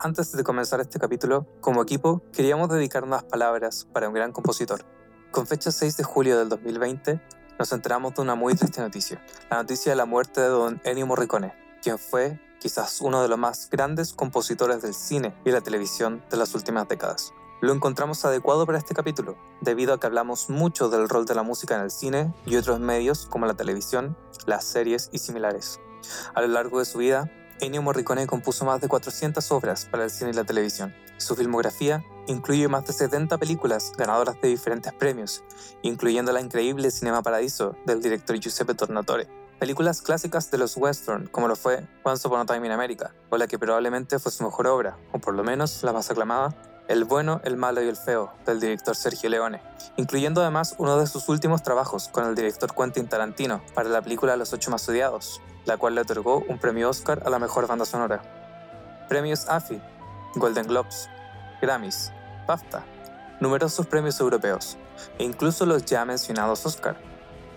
antes de comenzar este capítulo, como equipo, queríamos dedicar unas palabras para un gran compositor. Con fecha 6 de julio del 2020, nos enteramos de una muy triste noticia, la noticia de la muerte de don Ennio Morricone, quien fue quizás uno de los más grandes compositores del cine y la televisión de las últimas décadas. Lo encontramos adecuado para este capítulo, debido a que hablamos mucho del rol de la música en el cine y otros medios como la televisión, las series y similares. A lo largo de su vida, Ennio Morricone compuso más de 400 obras para el cine y la televisión. Su filmografía incluye más de 70 películas ganadoras de diferentes premios, incluyendo la increíble Cinema Paradiso del director Giuseppe Tornatore, películas clásicas de los western como lo fue Once Upon a Time in America, o la que probablemente fue su mejor obra, o por lo menos la más aclamada, El bueno, el malo y el feo, del director Sergio Leone, incluyendo además uno de sus últimos trabajos con el director Quentin Tarantino para la película Los ocho más odiados, la cual le otorgó un premio Oscar a la mejor banda sonora. Premios AFI, Golden Globes, Grammys, BAFTA, numerosos premios europeos e incluso los ya mencionados Oscar.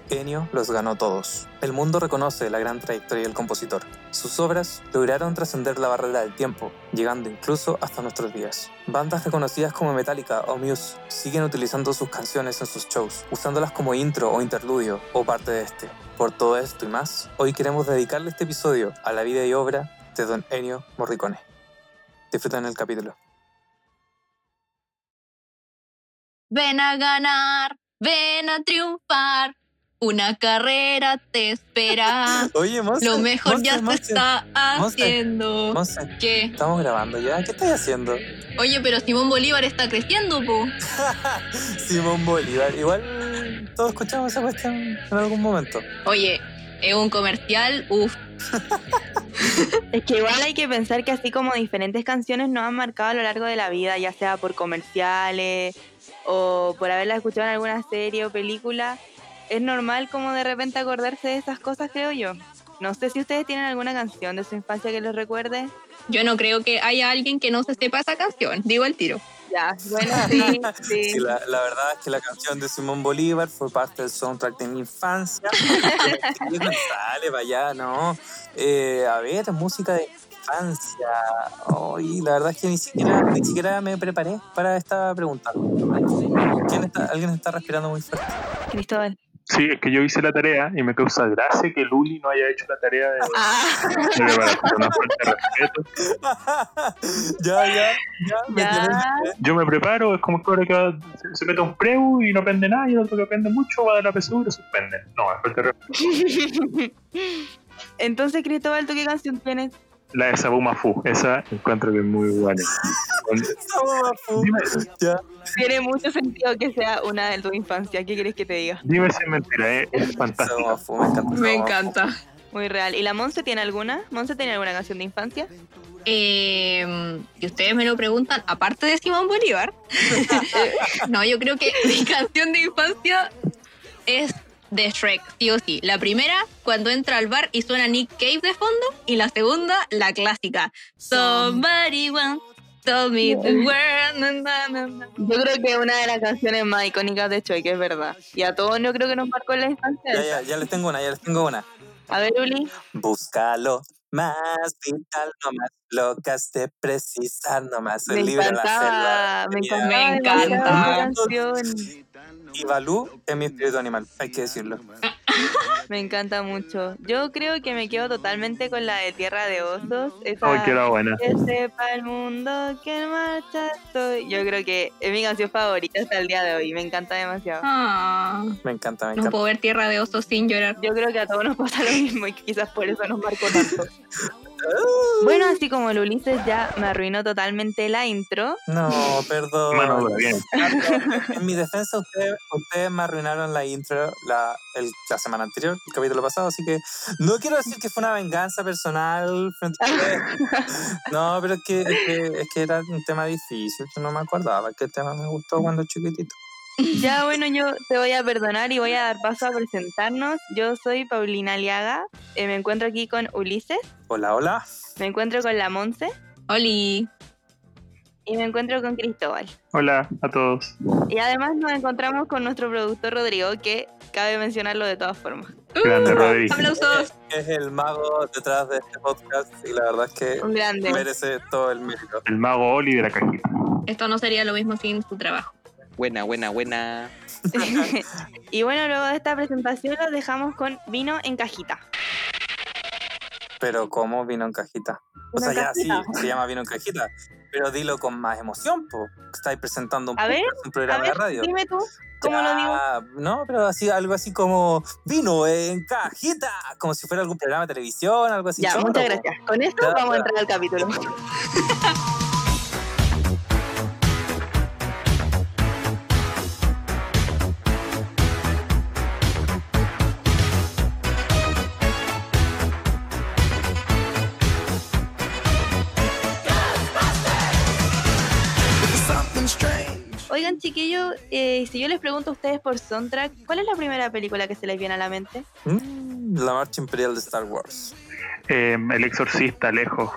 Ennio los ganó todos. El mundo reconoce la gran trayectoria del compositor. Sus obras lograron trascender la barrera del tiempo, llegando incluso hasta nuestros días. Bandas reconocidas como Metallica o Muse siguen utilizando sus canciones en sus shows, usándolas como intro o interludio o parte de este. Por todo esto y más, hoy queremos dedicarle este episodio a la vida y obra de Don Ennio Morricone. Disfruten el capítulo. Ven a ganar, ven a triunfar. Una carrera te espera. Oye, Monse, Lo mejor Monse, ya se Monse, está haciendo. Monse, ¿Qué? estamos grabando ya. ¿Qué estás haciendo? Oye, pero Simón Bolívar está creciendo, po. Simón Bolívar. Igual todos escuchamos esa cuestión en algún momento. Oye, es un comercial, uff. Es que igual hay que pensar que así como diferentes canciones nos han marcado a lo largo de la vida, ya sea por comerciales o por haberla escuchado en alguna serie o película, es normal como de repente acordarse de esas cosas, creo yo. No sé si ustedes tienen alguna canción de su infancia que les recuerde. Yo no creo que haya alguien que no se sepa esa canción, digo el tiro. Ya, bueno, sí, sí. Sí, la, la verdad es que la canción de Simón Bolívar fue parte del soundtrack de mi infancia. Sale, vaya, ¿no? Eh, a ver, música de infancia. Ay, la verdad es que ni siquiera, ni siquiera me preparé para esta pregunta. ¿Quién está, ¿Alguien está respirando muy fuerte? Cristóbal. Sí, es que yo hice la tarea y me causa gracia que Luli no haya hecho la tarea de, Ah, de preparación. Una de respeto. ya, ya, ya. me Ya. Yo me preparo, es como que ahora que va- se, se mete a un preu y no aprende nada y el otro que aprende mucho va de la PSU y lo suspenden. No, es falta de respeto. Entonces, Cristóbal, ¿tú qué canción tienes? La de Sabuma Fu, esa encuentro que es muy buena. Tiene mucho sentido que sea una de tu infancia. ¿Qué quieres que te diga? dime si es mentira, ¿eh? es fantástica. Me encanta. Me Sagomafu. encanta. Muy real. ¿Y la Monse tiene alguna? ¿Monse tiene alguna canción de infancia? Eh, si ustedes me lo preguntan, aparte de Simón Bolívar, no, yo creo que mi canción de infancia es de Shrek, sí o sí. La primera, cuando entra al bar y suena Nick Cave de fondo, y la segunda, la clásica. Somebody once told me the world. na, na, na, na. Yo creo que es una de las canciones más icónicas de Choi, que es verdad. Y a todos yo creo que nos marcó la infancia. Ya, ya, ya les tengo una, ya les tengo una. A ver, Uli. Búscalo más vital, no más locas de precisar, no más Me el libro en la selva. me Tenía- Me encanta. canción. Y Balú es mi espíritu animal, hay que decirlo. Me encanta mucho. Yo creo que me quedo totalmente con la de Tierra de Osos. Esa Ay, que era buena. Que sepa el mundo que en marcha estoy. Yo creo que es mi canción favorita hasta el día de hoy. Me encanta demasiado. Ah, Me encanta, me no encanta. puedo ver Tierra de Osos sin llorar. Yo creo que a todos nos pasa lo mismo y quizás por eso nos marcó tanto. Bueno, así como el Ulises ya me arruinó totalmente la intro. No, perdón. Mano bien. En mi defensa, ustedes, ustedes me arruinaron la intro la, el- la semana anterior, el capítulo pasado, así que no quiero decir que fue una venganza personal frente a ustedes. No, pero es que, es que, es que era un tema difícil, yo no me acordaba que el tema me gustó cuando chiquitito. Ya bueno, yo te voy a perdonar y voy a dar paso a presentarnos. Yo soy Paulina Aliaga. eh, me encuentro aquí con Ulises. Hola, hola. Me encuentro con la Monse. Oli. Y me encuentro con Cristóbal. Hola a todos. Y además nos encontramos con nuestro productor Rodrigo, que cabe mencionarlo de todas formas. Grande Rodri. Aplausos. Es el mago detrás de este podcast y la verdad es que Un merece todo el mérito. El mago Oli de la cajita. Esto no sería lo mismo sin su trabajo. Buena, buena, buena. y bueno, luego de esta presentación los dejamos con vino en cajita. Pero ¿cómo vino en cajita? O ¿Vino sea, ya sí, se llama vino en cajita. Pero dilo con más emoción, po. Estáis presentando un, A ver, un A programa ver, de radio. dime tú, ¿cómo lo digo? No, pero así, algo así como vino en cajita, como si fuera algún programa de televisión, algo así. Ya, choro, muchas po. gracias. Con esto Ya, vamos a entrar al capítulo. Oigan, chiquillos, eh, si yo les pregunto a ustedes por soundtrack, ¿cuál es la primera película que se les viene a la mente? Mm, la marcha imperial de Star Wars. Eh, el exorcista, lejos.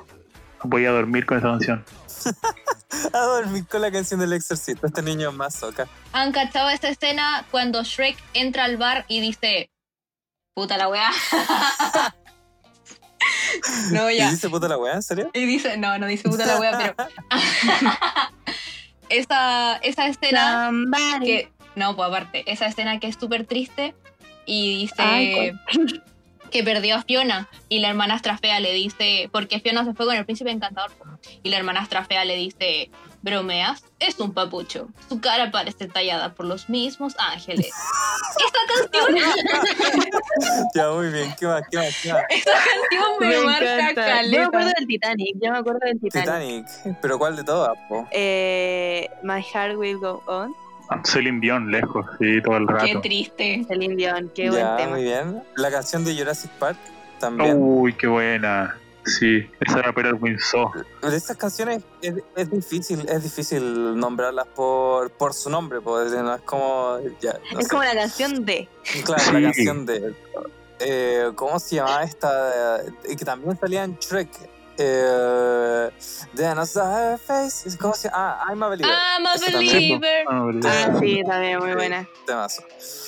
Voy a dormir con esa canción. A dormir con la canción del exorcista. Este niño es más soca. ¿Han cachado esa escena cuando Shrek entra al bar y dice, puta la weá? no, ¿Y ya. dice puta la weá? ¿En serio? Y dice, no, no dice puta la weá, pero... esa, esa escena Somebody. que... No, pues aparte, esa escena que es súper triste y dice Ay, que perdió a Fiona y la hermanastra fea le dice, porque Fiona se fue con el príncipe encantador y la hermanastra fea le dice, bromeas, es un papucho, su cara parece tallada por los mismos ángeles. esa canción, Ya, muy bien. ¿Qué más? ¿Qué más? ¿Qué más? esa canción me, marca encanta. Yo me acuerdo del Titanic, yo me acuerdo del Titanic. Titanic. ¿Pero cuál de todas, po? Eh, My Heart Will Go On, Celine Dion, lejos, sí, todo el Qué rato. triste. Celine Dion, qué ya, buen tema. muy bien. La canción de Jurassic Park también. Uy, qué buena. Sí, esa era Peter Winslow. De estas canciones es, es difícil, es difícil nombrarlas por, por su nombre, pues, no es como, ya, no Es sé. como la canción de. claro, Sí. la canción de, eh, ¿cómo se llamaba esta? Eh, que también salía en Shrek. Eh, Then I saw her face. ¿Cómo se llama? Ah, I'm a believer. I'm a también. believer. Ah, sí, también muy buena. Temazo.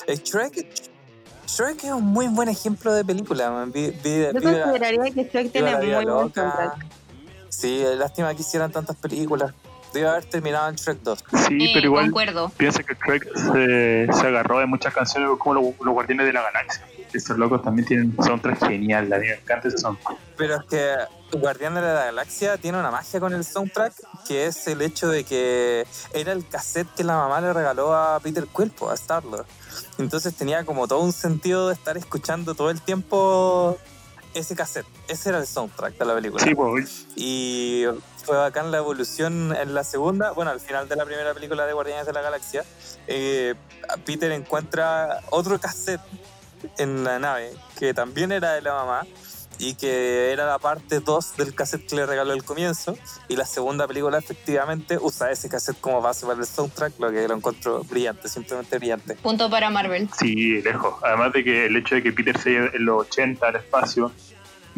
Eh, Shrek, Shrek es un muy buen ejemplo de película. man. Vi- vi- Yo vi la- consideraría que Shrek tiene la muy buen soundtrack. Sí, lástima que hicieran tantas películas. Debe haber terminado en Shrek 2. Sí, Eh, pero igual Concuerdo. piensa que Shrek se, se agarró de muchas canciones como los, los Guardianes de la Galaxia. Esos locos también tienen un soundtrack genial, a mí me encanta ese soundtrack. Pero es que Guardián de la Galaxia tiene una magia con el soundtrack, que es el hecho de que era el cassette que la mamá le regaló a Peter Quill, po, a Star-Lord. Entonces tenía como todo un sentido de estar escuchando todo el tiempo ese cassette. Ese era el soundtrack de la película. Sí, pues, Y fue bacán la evolución en la segunda, bueno, al final de la primera película de Guardianes de la Galaxia, eh, Peter encuentra otro cassette en la nave, que también era de la mamá, y que era la parte 2 del cassette que le regaló al comienzo, y la segunda película efectivamente usa ese cassette como base para el soundtrack, lo que lo encuentro brillante, simplemente brillante. Punto para Marvel. sí, lejos. Además de que el hecho de que Peter se lleve en los 80 al espacio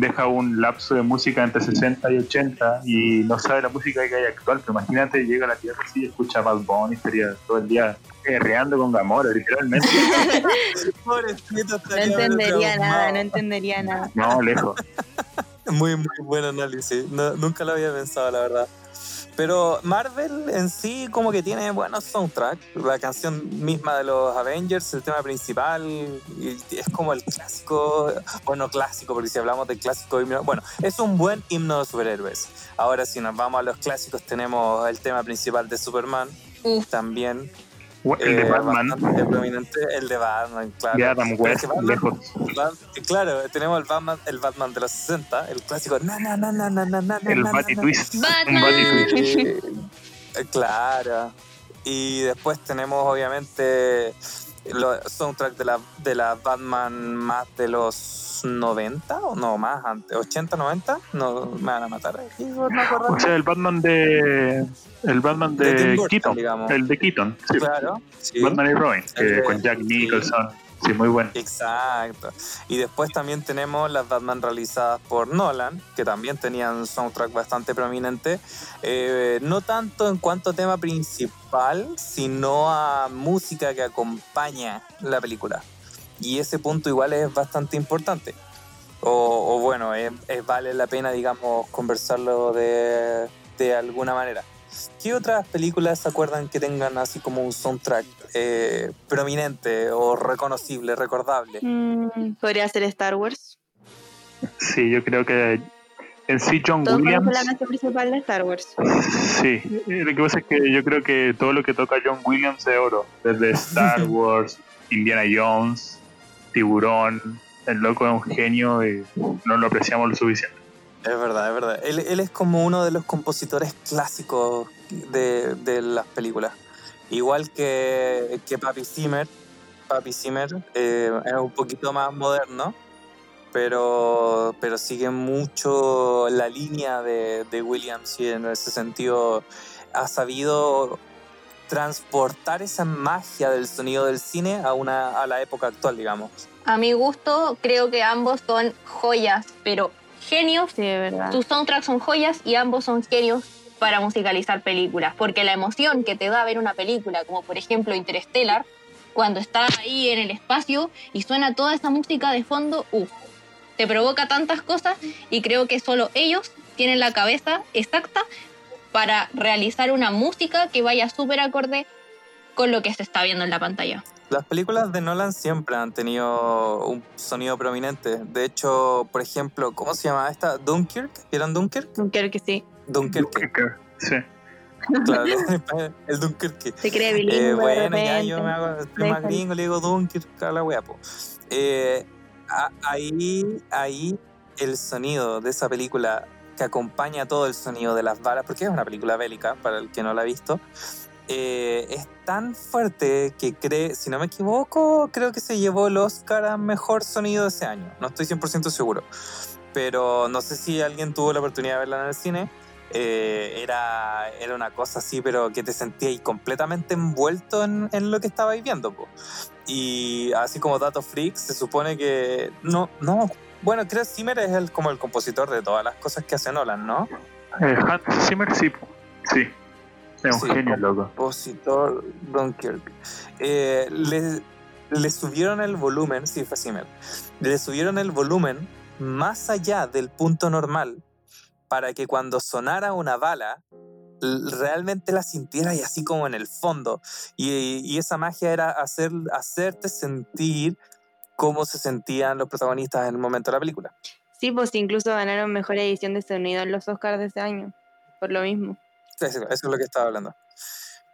deja un lapso de música entre 60 y 80 y no sabe la música que hay actual, pero imagínate, llega a la Tierra así y escucha Bad Bunny, estaría todo el día guerreando con Gamora, literalmente. Pobrecito, No entendería nada, no entendería nada. No, lejos. Muy, muy buen análisis. No- nunca lo había pensado, la verdad. Pero Marvel en sí como que tiene buenos soundtracks. La canción misma de los Avengers, el tema principal, es como el clásico, bueno, clásico, porque si hablamos del clásico himno, bueno, es un buen himno de superhéroes. Ahora si nos vamos a los clásicos tenemos el tema principal de Superman, también. El de eh, Batman, el de Batman, claro. de Adam West, que Batman- lejos. Bat- Claro, tenemos el Batman, el Batman de los 60, el clásico na na na na na na na El Batty Twist. Un Batman. Batty Twist. Eh, eh, claro. Y después tenemos obviamente los soundtrack de la, de la Batman más de los 90 o no más antes, 80, 90, no me van a matar aquí por no O sea, el Batman de. El Batman De de Burton, Keaton. digamos. El de Keaton. Sí. Claro, sí. Batman y Robin. Que con Jack. Nicholson. Sí, muy bueno. Exacto. Y después también tenemos las Batman realizadas por Nolan, que también tenían soundtrack bastante prominente. Eh, no tanto en cuanto a tema principal, sino a música que acompaña la película. Y ese punto igual es bastante importante. O, o bueno, es- es- vale la pena, digamos, conversarlo de, de alguna manera. ¿Qué otras películas se acuerdan que tengan así como un soundtrack eh, prominente o reconocible, recordable? Mm, podría ser Star Wars. Sí, yo creo que en sí John Todos Williams. la canción principal de Star Wars. Sí, lo que pasa es que yo creo que todo lo que toca John Williams es oro. Desde Star Wars, Indiana Jones, Tiburón. El loco es un genio y no lo apreciamos lo suficiente. Es verdad, es verdad. Él, es como uno de los compositores clásicos de, de las películas. Igual que, que Papi Zimmer. Papi Zimmer eh, es un poquito más moderno, pero, pero sigue mucho la línea de, de Williams y en ese sentido ha sabido transportar esa magia del sonido del cine a, una, a la época actual, digamos. A mi gusto, creo que ambos son joyas, pero genios. Sí, verdad. Sus soundtracks son joyas y ambos son genios para musicalizar películas, porque la emoción que te da ver una película, como por ejemplo Interstellar, cuando está ahí en el espacio y suena toda esa música de fondo, uff, te provoca tantas cosas y creo que solo ellos tienen la cabeza exacta para realizar una música que vaya súper acorde con lo que se está viendo en la pantalla. Las películas de Nolan siempre han tenido un sonido prominente. De hecho, por ejemplo, ¿cómo se llama esta? Dunkirk. ¿Vieron Dunkirk? Que sí. Dunkirk. Sí. Claro, el Dunkirk. Se cree Eh, bilingüe de bueno, ya repente. yo me hago estoy más gringo, le digo Dunkirk a la wea, po. Eh, a- ahí, ahí el sonido de esa película que acompaña todo el sonido de las balas, porque es una película bélica, para el que no la ha visto, eh, es tan fuerte que cree, si no me equivoco, creo que se llevó el Oscar a mejor sonido ese año. No estoy 100% seguro. Pero no sé si alguien tuvo la oportunidad de verla en el cine. Eh, era, era una cosa así, pero que te sentías completamente envuelto en, lo que estabais viendo. po. Y así como Dato Freak, se supone que. No, no. Bueno, creo que Zimmer es el, como el compositor de todas las cosas que hace Nolan, ¿no? Eh, Zimmer, sí. Sí. Es un Sí, genio, loco. Compositor Dunkirk. Eh, le, le subieron el volumen, sí, fue Zimmer. Le subieron el volumen más allá del punto normal para que cuando sonara una bala realmente la sintiera y así como en el fondo. Y, y esa magia era hacer, hacerte sentir cómo se sentían los protagonistas en el momento de la película. Sí, pues incluso ganaron mejor edición de sonido en los Oscars de ese año. Por lo mismo. Eso, es lo que estaba hablando.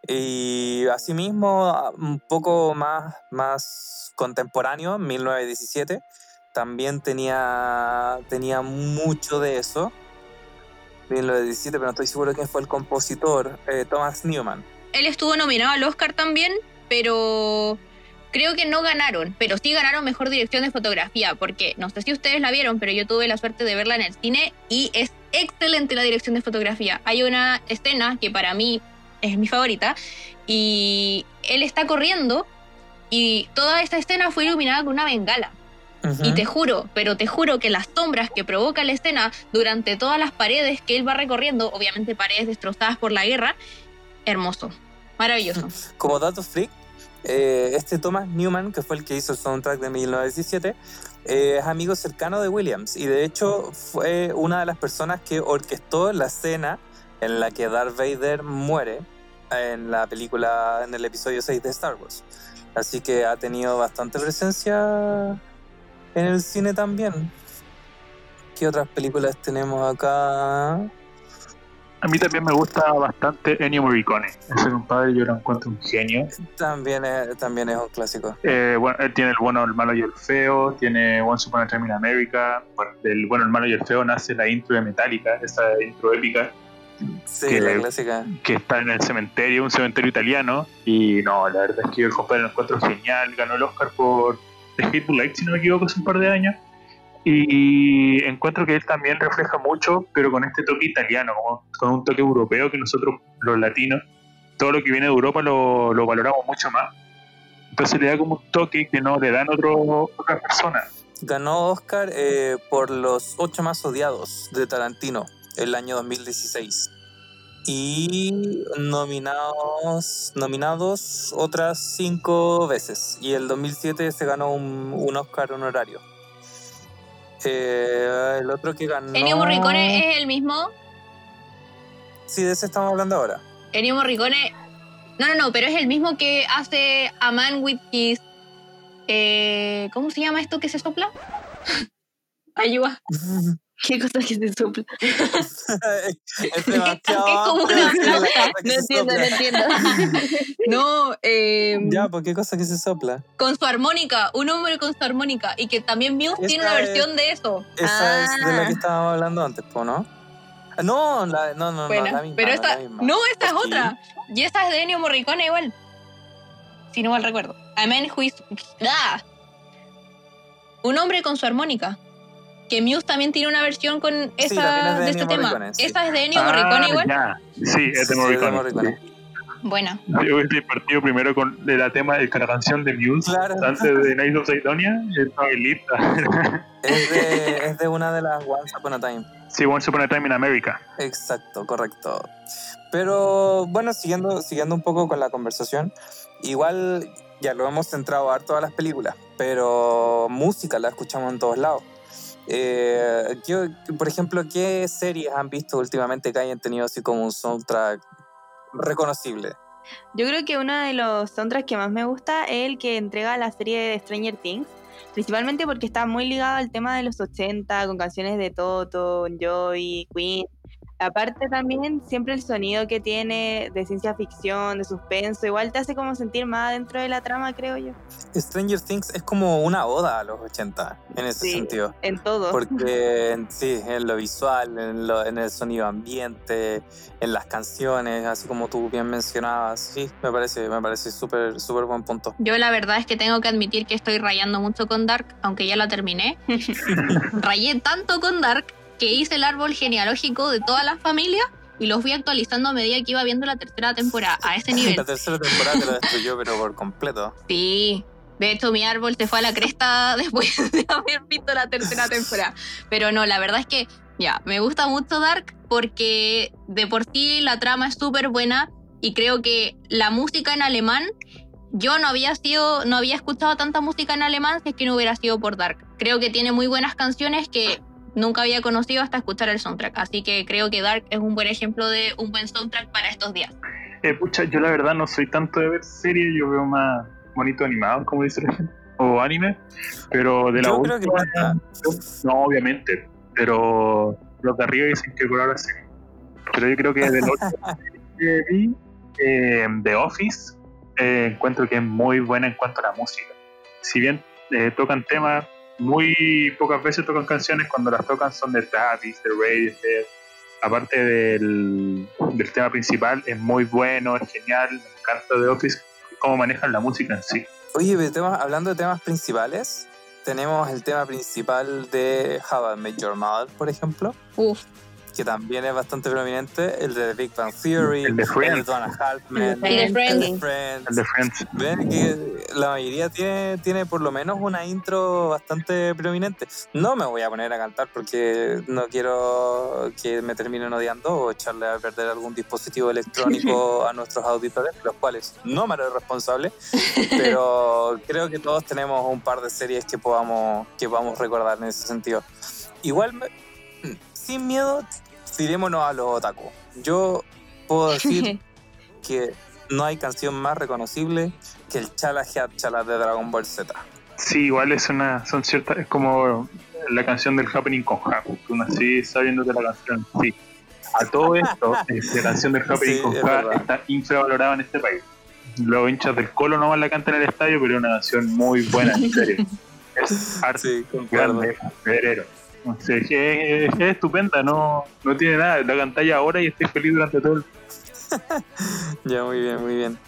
Y asimismo, a- un poco más, más contemporáneo, 1917, también tenía, tenía mucho de eso. 1917, pero no estoy seguro quién fue el compositor, eh, Thomas Newman. Él estuvo nominado al Oscar también, pero creo que no ganaron, pero sí ganaron mejor dirección de fotografía, porque no sé si ustedes la vieron, pero yo tuve la suerte de verla en el cine y es excelente la dirección de fotografía. Hay una escena que para mí es mi favorita y él está corriendo y toda esta escena fue iluminada con una bengala. Y te juro, pero te juro que las sombras que provoca la escena durante todas las paredes que él va recorriendo, obviamente paredes destrozadas por la guerra, hermoso, maravilloso. Como dato freak, eh, este Thomas Newman, que fue el que hizo el soundtrack de 1917, eh, es amigo cercano de Williams y de hecho fue una de las personas que orquestó la escena en la que Darth Vader muere en la película, en el episodio 6 de Star Wars. Así que ha tenido bastante presencia en el cine también. ¿Qué otras películas tenemos acá? A mí también me gusta bastante Ennio Morricone. Ese compadre yo lo encuentro un genio. También es, también es un clásico. Eh, bueno, él tiene el bueno, el malo y el feo, tiene Once Upon a Time in America. Bueno, del bueno, el malo y el feo nace la intro de Metallica, esa intro épica, Sí, Que- la clásica. que está en el cementerio, un cementerio italiano. Y no, la verdad es que yo el compadre lo encuentro genial. Ganó el Oscar por The Hateful Eight, si no me equivoco, hace un par de años. Y encuentro que él también refleja mucho, pero con este toque italiano, con un toque europeo que nosotros, los latinos, todo lo que viene de Europa lo, lo valoramos mucho más. Entonces le da como un toque que no le dan otro, otras personas. Ganó Oscar eh, por Los Ocho Más Odiados de Tarantino el año 2016. Y nominados, nominados otras cinco veces. Y el 2007 se ganó un Oscar honorario. Eh, el otro que ganó. Ennio Morricone es el mismo. Sí, de ese estamos hablando ahora. Ennio Morricone. No, no, no, pero es el mismo que hace A Man with His. eh, ¿Cómo se llama esto que se sopla? Ayuda. ¿Qué cosa que se sopla? es demasiado es como una flauta. No entiendo, no entiendo. No, eh, Ya, ¿por qué cosa que se sopla? con su armónica, un hombre con su armónica. Y que también Muse tiene una es- versión de eso. Esa es de la Ah. que estábamos hablando antes, ¿no? Ah, No, la, no, no, no, Buena, la misma. pero no, esta. la misma. No, esta es Sí. otra. Y esta es de Ennio Morricone igual. Si no mal recuerdo. A Man Who is- ¡Ah! Un hombre con su armónica. Que Muse también tiene una versión con esa, también es de de, este tema. Morricone, sí. Esta es de Ennio Ah, Morricone igual. ya. Sí, es Sí, de es de Morricone. Morricone. Buena. Yo hubiese partido primero con la tema de la canción de Muse Claro. antes de Night of Sidonia. Estaba lista. Es de, es de una de las Once Upon a Time. sí, Once Upon a Time in America. Exacto, correcto. Pero bueno, siguiendo, siguiendo un poco con la conversación, igual ya lo hemos centrado harto a las películas, pero música la escuchamos en todos lados. Eh, ¿qué- por ejemplo, ¿qué series han visto últimamente que hayan tenido así como un soundtrack reconocible? Yo creo que uno de los soundtracks que más me gusta es el que entrega la serie de Stranger Things. Principalmente porque está muy ligado al tema de los 80, con canciones de Toto, Jovi, Queen. Aparte también, siempre el sonido que tiene de ciencia ficción, de suspenso, igual te hace como sentir más dentro de la trama, creo yo. Stranger Things es como una oda a los 80 en ese Sí. sentido. En todo. Porque sí, en lo visual, en, lo- en el sonido ambiente, en las canciones, así como tú bien mencionabas, sí, me parece, me parece súper, súper buen punto. Yo la verdad es que tengo que admitir que estoy rayando mucho con Dark, aunque ya la terminé. Rayé tanto con Dark que hice el árbol genealógico de todas las familias y los fui actualizando a medida que iba viendo la tercera temporada, a ese nivel. La tercera temporada te lo destruyó, pero por completo. Sí. De hecho, mi árbol se fue a la cresta después de haber visto la tercera temporada. Pero no, la verdad es que ya, me gusta mucho Dark porque de por sí la trama es súper buena y creo que la música en alemán, yo no había sido, no había escuchado tanta música en alemán si es que no hubiera sido por Dark. Creo que tiene muy buenas canciones que nunca había conocido hasta escuchar el soundtrack. Así que creo que Dark es un buen ejemplo de un buen soundtrack para estos días. Eh, pucha, yo la verdad no soy tanto de ver series, yo veo más bonito animado, como dice la gente, o anime, pero de la Yo creo que última, no, obviamente, pero los de arriba dicen que por ahora sí. Pero yo creo que de los que vi, eh, The Office, eh, encuentro que es muy buena en cuanto a la música. Si bien eh, tocan temas, muy pocas veces tocan canciones, cuando las tocan son de Travis, de Radiohead, aparte del, del tema principal, es muy bueno, es genial, me encanta The Office, cómo manejan la música en sí. Oye, temas- hablando de temas principales, tenemos el tema principal de How I Met Your Mother, por ejemplo, Uf, que también es bastante prominente, el de The Big Bang Theory, El de Friends. Donna Halfman, Y de el de Friends. El de Friends. Ven que la mayoría tiene, tiene por lo menos una intro bastante prominente. No me voy a poner a cantar porque no quiero que me terminen odiando o echarle a perder algún dispositivo electrónico a nuestros auditores, los cuales no me haré responsable, pero creo que todos tenemos un par de series que podamos, que podamos recordar en ese sentido. Igual, me- sin miedo, tirémonos a los otaku. Yo puedo decir que no hay canción más reconocible que el Chala Head Chala de Dragon Ball Z. Sí, igual es una, son ciertas, es como la canción del Happening con Haku, tú nací sabiéndote la canción, sí. A todo esto, eh, la canción del Happening Sí, con es Haku está infravalorada en este país. Los hinchas del Colo nomás la cantan en el estadio, pero es una canción muy buena, en serio. Es arte Sí, grande, febrero. Es, es- es estupenda, no, no tiene nada, la cantáis ahora y estoy feliz durante todo el Ya, muy bien, muy bien.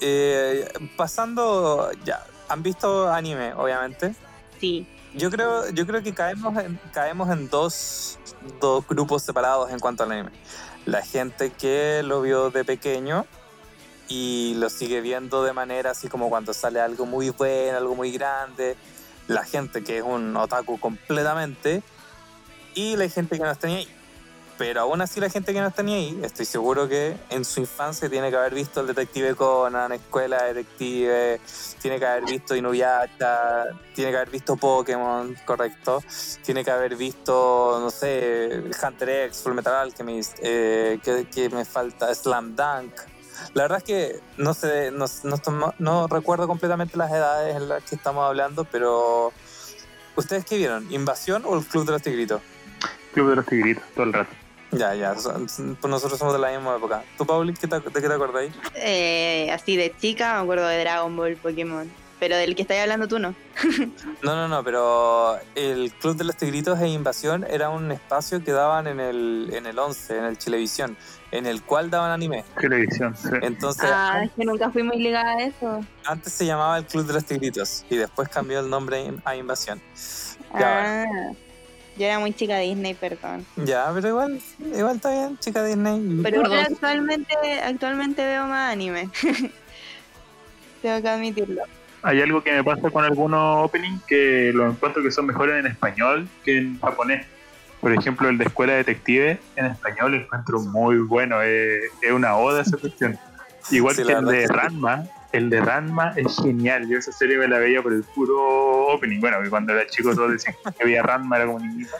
Eh, pasando, ya, ¿han visto anime, obviamente? Sí. Yo creo, yo creo que caemos en, caemos en dos, dos grupos separados en cuanto al anime. La gente que lo vio de pequeño y lo sigue viendo de manera así como cuando sale algo muy bueno, algo muy grande. La gente que es un otaku completamente y la gente que no está ni ahí. Pero aún así la gente que no está ni ahí, estoy seguro que en su infancia tiene que haber visto el detective Conan, Escuela de Detective, tiene que haber visto Inuyasha, tiene que haber visto Pokémon, correcto, tiene que haber visto, no sé, Hunter X, Full Metal Alchemist, eh, que, me falta Slam Dunk. La verdad es que no sé, no, no recuerdo completamente las edades en las que estamos hablando, pero ¿ustedes qué vieron? ¿Invasión o el Club de los Tigritos? Club de los Tigritos, todo el rato. Ya, ya, pues nosotros somos de la misma época. ¿Tú, Pauli, qué te, de qué te acordáis? Eh, así de chica me acuerdo de Dragon Ball, Pokémon. Pero del que estáis hablando tú no. No, no, no, pero el Club de los Tigritos e Invasión era un espacio que daban en el, en el 11, en el Televisión, en el cual daban anime. Televisión, sí. Entonces, Ah, es que nunca fui muy ligada a eso. antes se llamaba el Club de los Tigritos y después cambió el nombre a Invasión. Ya, Ah, yo era muy chica Disney, perdón. Ya, pero igual, igual está bien, chica Disney. Pero actualmente, actualmente veo más anime. Tengo que admitirlo. Hay algo que me pasa con algunos openings que los encuentro que son mejores en español que en japonés. Por ejemplo, el de Escuela Detective en español lo encuentro muy bueno. Es, es una oda esa cuestión. Igual Sí, que el de Ranma. El de Ranma es genial. Yo esa serie me la veía por el puro opening. Bueno, cuando era chico todos decían que veía Ranma, era como niñita.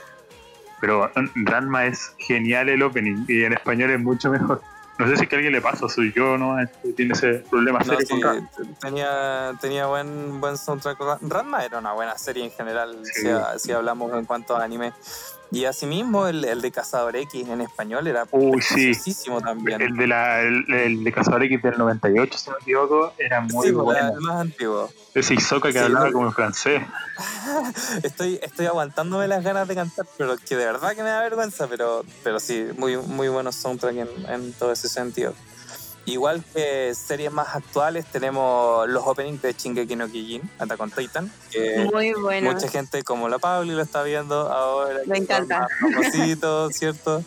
Pero mm, Ranma es genial el opening y en español es mucho mejor. No sé si es que a alguien le pasa, soy yo, ¿no? Tiene ese problema No, serio sí, con tenía, tenía buen, buen soundtrack. Ranma era una buena serie en general, Sí. si, si hablamos en cuanto a anime. Y asimismo, el, el de Cazador X en español era Uy, sí. también. El de, la, el, el de Cazador X del 98, si no me equivoco, era muy Sí, pues, bueno. el más antiguo. Ese Hisoka que Sí, hablaba como en francés. Estoy, estoy aguantándome las ganas de cantar, pero que de verdad que me da vergüenza, pero, pero sí, muy, muy buenos soundtrack en, en todo ese sentido. Igual que series más actuales, tenemos los openings de Shingeki no Kyojin, Attack on Titan, que Muy bueno. mucha gente como la Pauli lo está viendo ahora. Me encanta. más famositos, ¿cierto?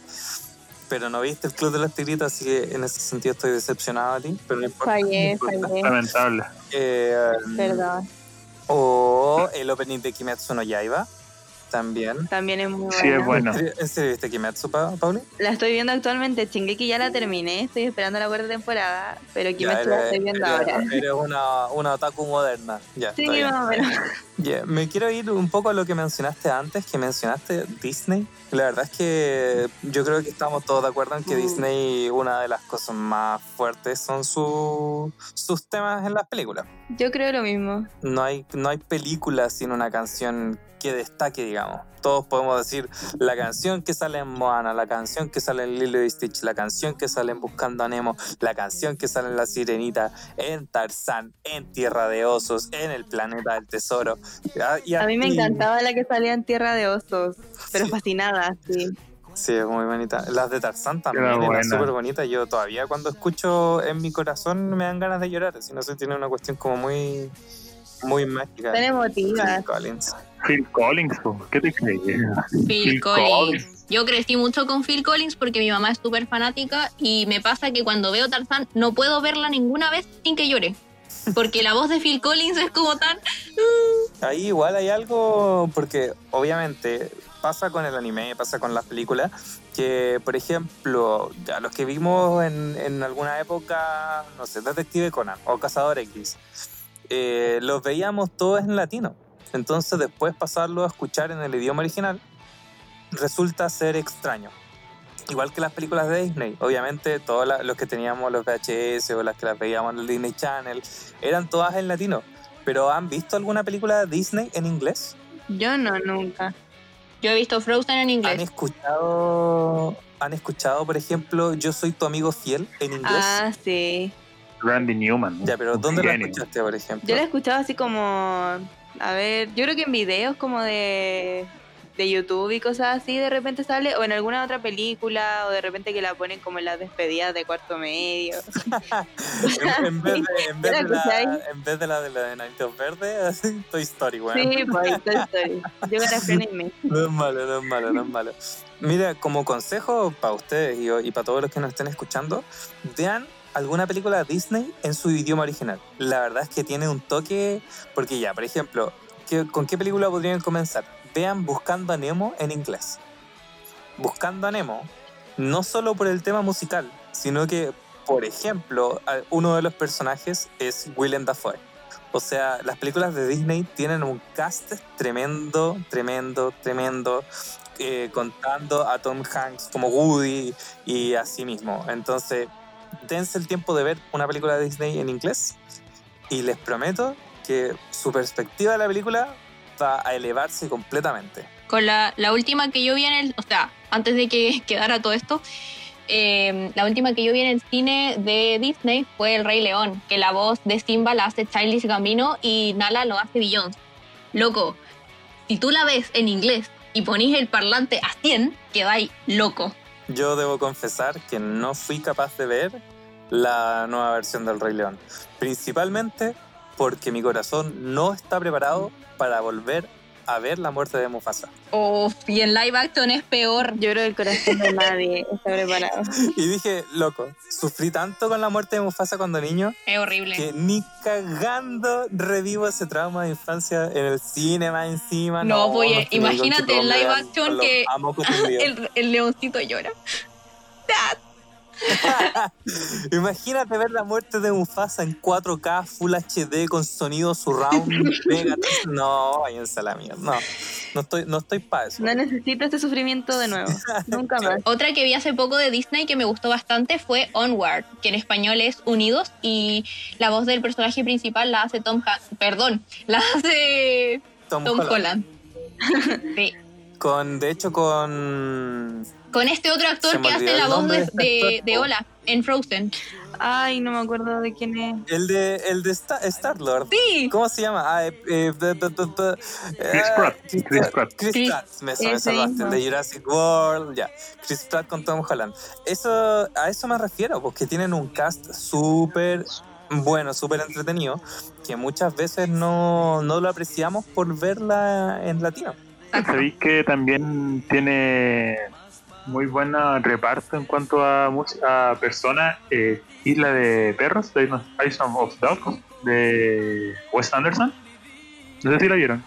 Pero no viste el Club de los Tigritos, así que en ese sentido estoy decepcionado a ti, pero no importa. Fallé, no importa. fallé. Lamentable. Eh, Perdón. o el opening de Kimetsu no Yaiba, también. También es muy Sí, es bueno. ¿En serio viste Kimetsu, Pa- Pauli? La estoy viendo actualmente. Shingeki ya la terminé. Estoy esperando la cuarta temporada. Pero Kimetsu la estoy viendo eres- ahora. eres una, una otaku moderna. Ya, Sí, más o menos. Ya, Me quiero ir un poco a lo que mencionaste antes, que mencionaste Disney. La verdad es que yo creo que estamos todos de acuerdo en que Mm. Disney, una de las cosas más fuertes son su- sus temas en las películas. Yo creo lo mismo. No hay, no hay película sin una canción que destaque, digamos. Todos podemos decir la canción que sale en Moana, la canción que sale en Lilo y Stitch, la canción que sale en Buscando a Nemo, la canción que sale en La Sirenita, en Tarzán, en Tierra de Osos, en El Planeta del Tesoro. Ah, y A mí me y- encantaba la que salía en Tierra de Osos. Pero Sí. fascinada, sí. Sí, es muy bonita. Las de Tarzán también Era eran súper bonitas. Yo todavía cuando escucho en mi corazón me dan ganas de llorar. Si no sé, tiene una cuestión como muy, muy mágica. Tan Collins. Phil Collins, ¿qué te crees? Phil Phil Collins. Collins. Yo crecí mucho con Phil Collins porque mi mamá es súper fanática y me pasa que cuando veo Tarzán no puedo verla ninguna vez sin que llore. Porque la voz de Phil Collins es como tan... Ahí igual hay algo, porque obviamente pasa con el anime, pasa con las películas, que por ejemplo, ya los que vimos en, en alguna época, no sé, Detective Conan o Cazador X, eh, los veíamos todos en latino. Entonces después pasarlo a escuchar en el idioma original resulta ser extraño. Igual que las películas de Disney, obviamente todos los que teníamos los VHS o las que las veíamos en el Disney Channel eran todas en latino. Pero ¿han visto alguna película de Disney en inglés? Yo no, nunca. Yo he visto Frozen en ¿Han inglés. escuchado, han escuchado, por ejemplo, Yo soy tu amigo fiel en inglés? Ah, sí. Randy Newman. ya, pero ¿dónde la genio. escuchaste, por ejemplo? Yo la he escuchado así como. A ver, yo creo que en videos como de. de YouTube y cosas así de repente sale, o en alguna otra película, o de repente que la ponen como en las despedidas de cuarto medio. en, en vez de, en, vez ¿Ya la de la, escucháis? en vez de la de la de Verde, Toy Story, weón. Sí, pues Toy Story. Yo me. No es malo, no es malo, no es malo. Mira, como consejo para ustedes y, y para todos los que nos estén escuchando, vean alguna película Disney en su idioma original. La verdad es que tiene un toque, porque ya, por ejemplo, ¿qué- ¿con qué película podrían comenzar? Vean Buscando a Nemo en inglés. Buscando a Nemo no solo por el tema musical, sino que, por ejemplo, a- uno de los personajes es Willem Dafoe. O sea, las películas de Disney tienen un cast tremendo, tremendo, tremendo, eh, contando a Tom Hanks como Woody y así mismo. Entonces, dense el tiempo de ver una película de Disney en inglés y les prometo que su perspectiva de la película va a elevarse completamente. Con la, la última que yo vi en el. O sea, antes de que quedara todo esto, eh, la última que yo vi en el cine de Disney fue El Rey León, que la voz de Simba la hace Childish Gambino y Nala lo hace Beyoncé. Loco, si tú la ves en inglés y ponís el parlante a 100, quedáis loco. Yo debo confesar que no fui capaz de ver la nueva versión del Rey León. Principalmente porque mi corazón no está preparado para volver a ver la muerte de Mufasa. Uf, y en live action es peor. Yo creo que el corazón de nadie está preparado. Y dije, loco, sufrí tanto con la muerte de Mufasa cuando niño Es horrible. que ni cagando revivo ese trauma de infancia en el cine más encima. No, pues, es que me digo, imagínate en live action que-. El, el leoncito llora. Imagínate ver la muerte de Mufasa en 4K, Full HD, con sonido surround. no, váyanse a la mierda. No, no estoy, no estoy para eso. No necesito este sufrimiento de nuevo. Nunca más. Otra que vi hace poco de Disney que me gustó bastante fue Onward, que en español es Unidos y la voz del personaje principal la hace Tom Hanks, perdón, la hace Tom Tom Holland. Holland. Sí. Con, de hecho, con. Con este otro actor que hace la el voz de, de este de, en Frozen. Ay, no me acuerdo de quién es. El de, el de Sta- Star-Lord. Sí, ¿Cómo se llama? Ah, eh, eh, de- de- Chris ah, Pratt. Chris Chris Pratt. Chris Chris- Pratt, me, me salvaste. mismo. De Jurassic World, ya. Chris Pratt con Tom Holland. Eso, a eso me refiero, porque tienen un cast súper bueno, súper entretenido, que muchas veces no, no lo apreciamos por verla en latino. Sabéis que también tiene muy buen reparto en cuanto a, a personas. eh, Isla de Perros, de Island of Dogs, de Wes Anderson. No sé si la vieron.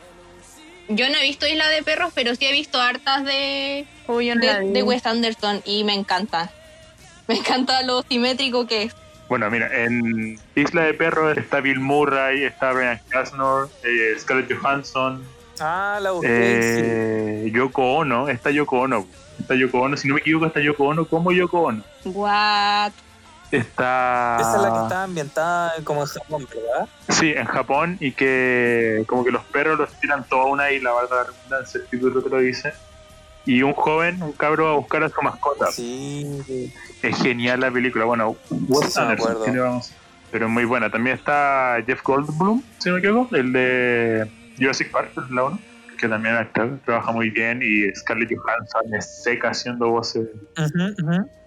yo no he visto Isla de Perros, pero sí he visto hartas de, Uy, yo no de, vi. de Wes Anderson y me encanta. Me encanta lo simétrico que es. Bueno, mira, en Isla de Perros está Bill Murray, está Brian Krasnor, eh, Scarlett Johansson, Ah, la busqué, eh, Yoko Ono, está Yoko Ono. Está Yoko Ono, si no me equivoco, está Yoko Ono como Yoko Ono. What? Está. Esa es la que está ambientada como en Japón, ¿verdad? Sí, en Japón y que como que los perros los tiran toda una isla, valga la redundancia, el título te lo dice. Y un joven, un cabro, va a buscar a su mascota. Sí. Es genial la película. Bueno, Wes Sí, Anderson, acuerdo. ¿qué le vamos a hacer? pero es muy buena. También está Jeff Goldblum, si no me equivoco, el de Jurassic Park, la uno, que también actor, trabaja muy bien. Y Scarlett Johansson es seca haciendo voces,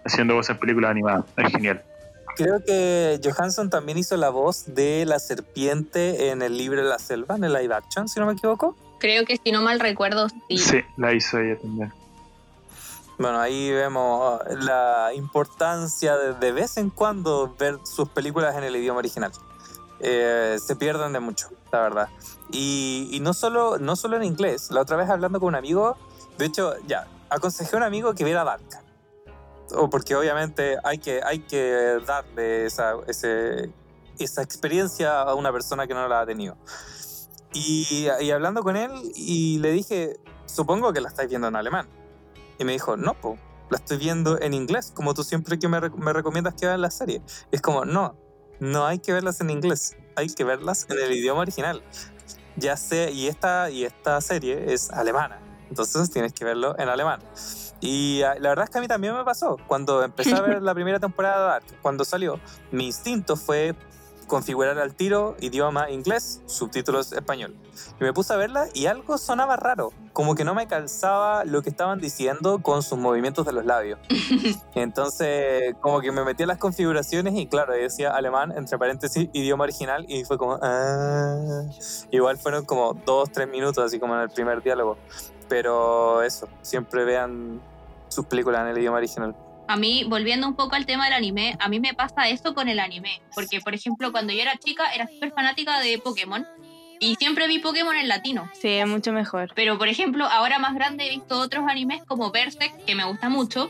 haciendo voces en películas animadas. Es genial. Creo que Johansson también hizo la voz de la serpiente en el libro de la selva, en el live action, si no me equivoco. Creo que si no mal recuerdo, sí. Sí, la hizo ella también. Bueno, ahí vemos la importancia de de vez en cuando ver sus películas en el idioma original. Eh, se pierden de mucho, la verdad. Y, y no, solo, no solo en inglés. La otra vez hablando con un amigo, de hecho, ya, aconsejé a un amigo que viera Dark. O porque obviamente hay que, hay que darle esa, ese- esa experiencia a una persona que no la ha tenido. Y, y hablando con él, y le dije, supongo que la estáis viendo en alemán. Y me dijo, no, po, la estoy viendo en inglés, como tú siempre que me, me recomiendas que vean la serie. Y es como, no, no hay que verlas en inglés, hay que verlas en el idioma original. Ya sé, y esta, y esta serie es alemana, entonces tienes que verlo en alemán. Y ah, la verdad es que a mí también me pasó. Cuando empecé a ver la primera temporada de Dark, cuando salió, mi instinto fue configurar al tiro idioma inglés, subtítulos español. Y me puse a verla y algo sonaba raro, como que no me calzaba lo que estaban diciendo con sus movimientos de los labios. Entonces, como que me metí a las configuraciones y claro, decía alemán, entre paréntesis, idioma original, y fue como, ah. Igual fueron como dos, tres minutos, así como en el primer diálogo. Pero eso, siempre vean sus películas en el idioma original. A mí, volviendo un poco al tema del anime, a mí me pasa eso con el anime. Porque, por ejemplo, cuando yo era chica, era súper fanática de Pokémon. Y siempre vi Pokémon en latino. Sí, es mucho mejor. Pero, por ejemplo, ahora más grande he visto otros animes como Berserk, que me gusta mucho,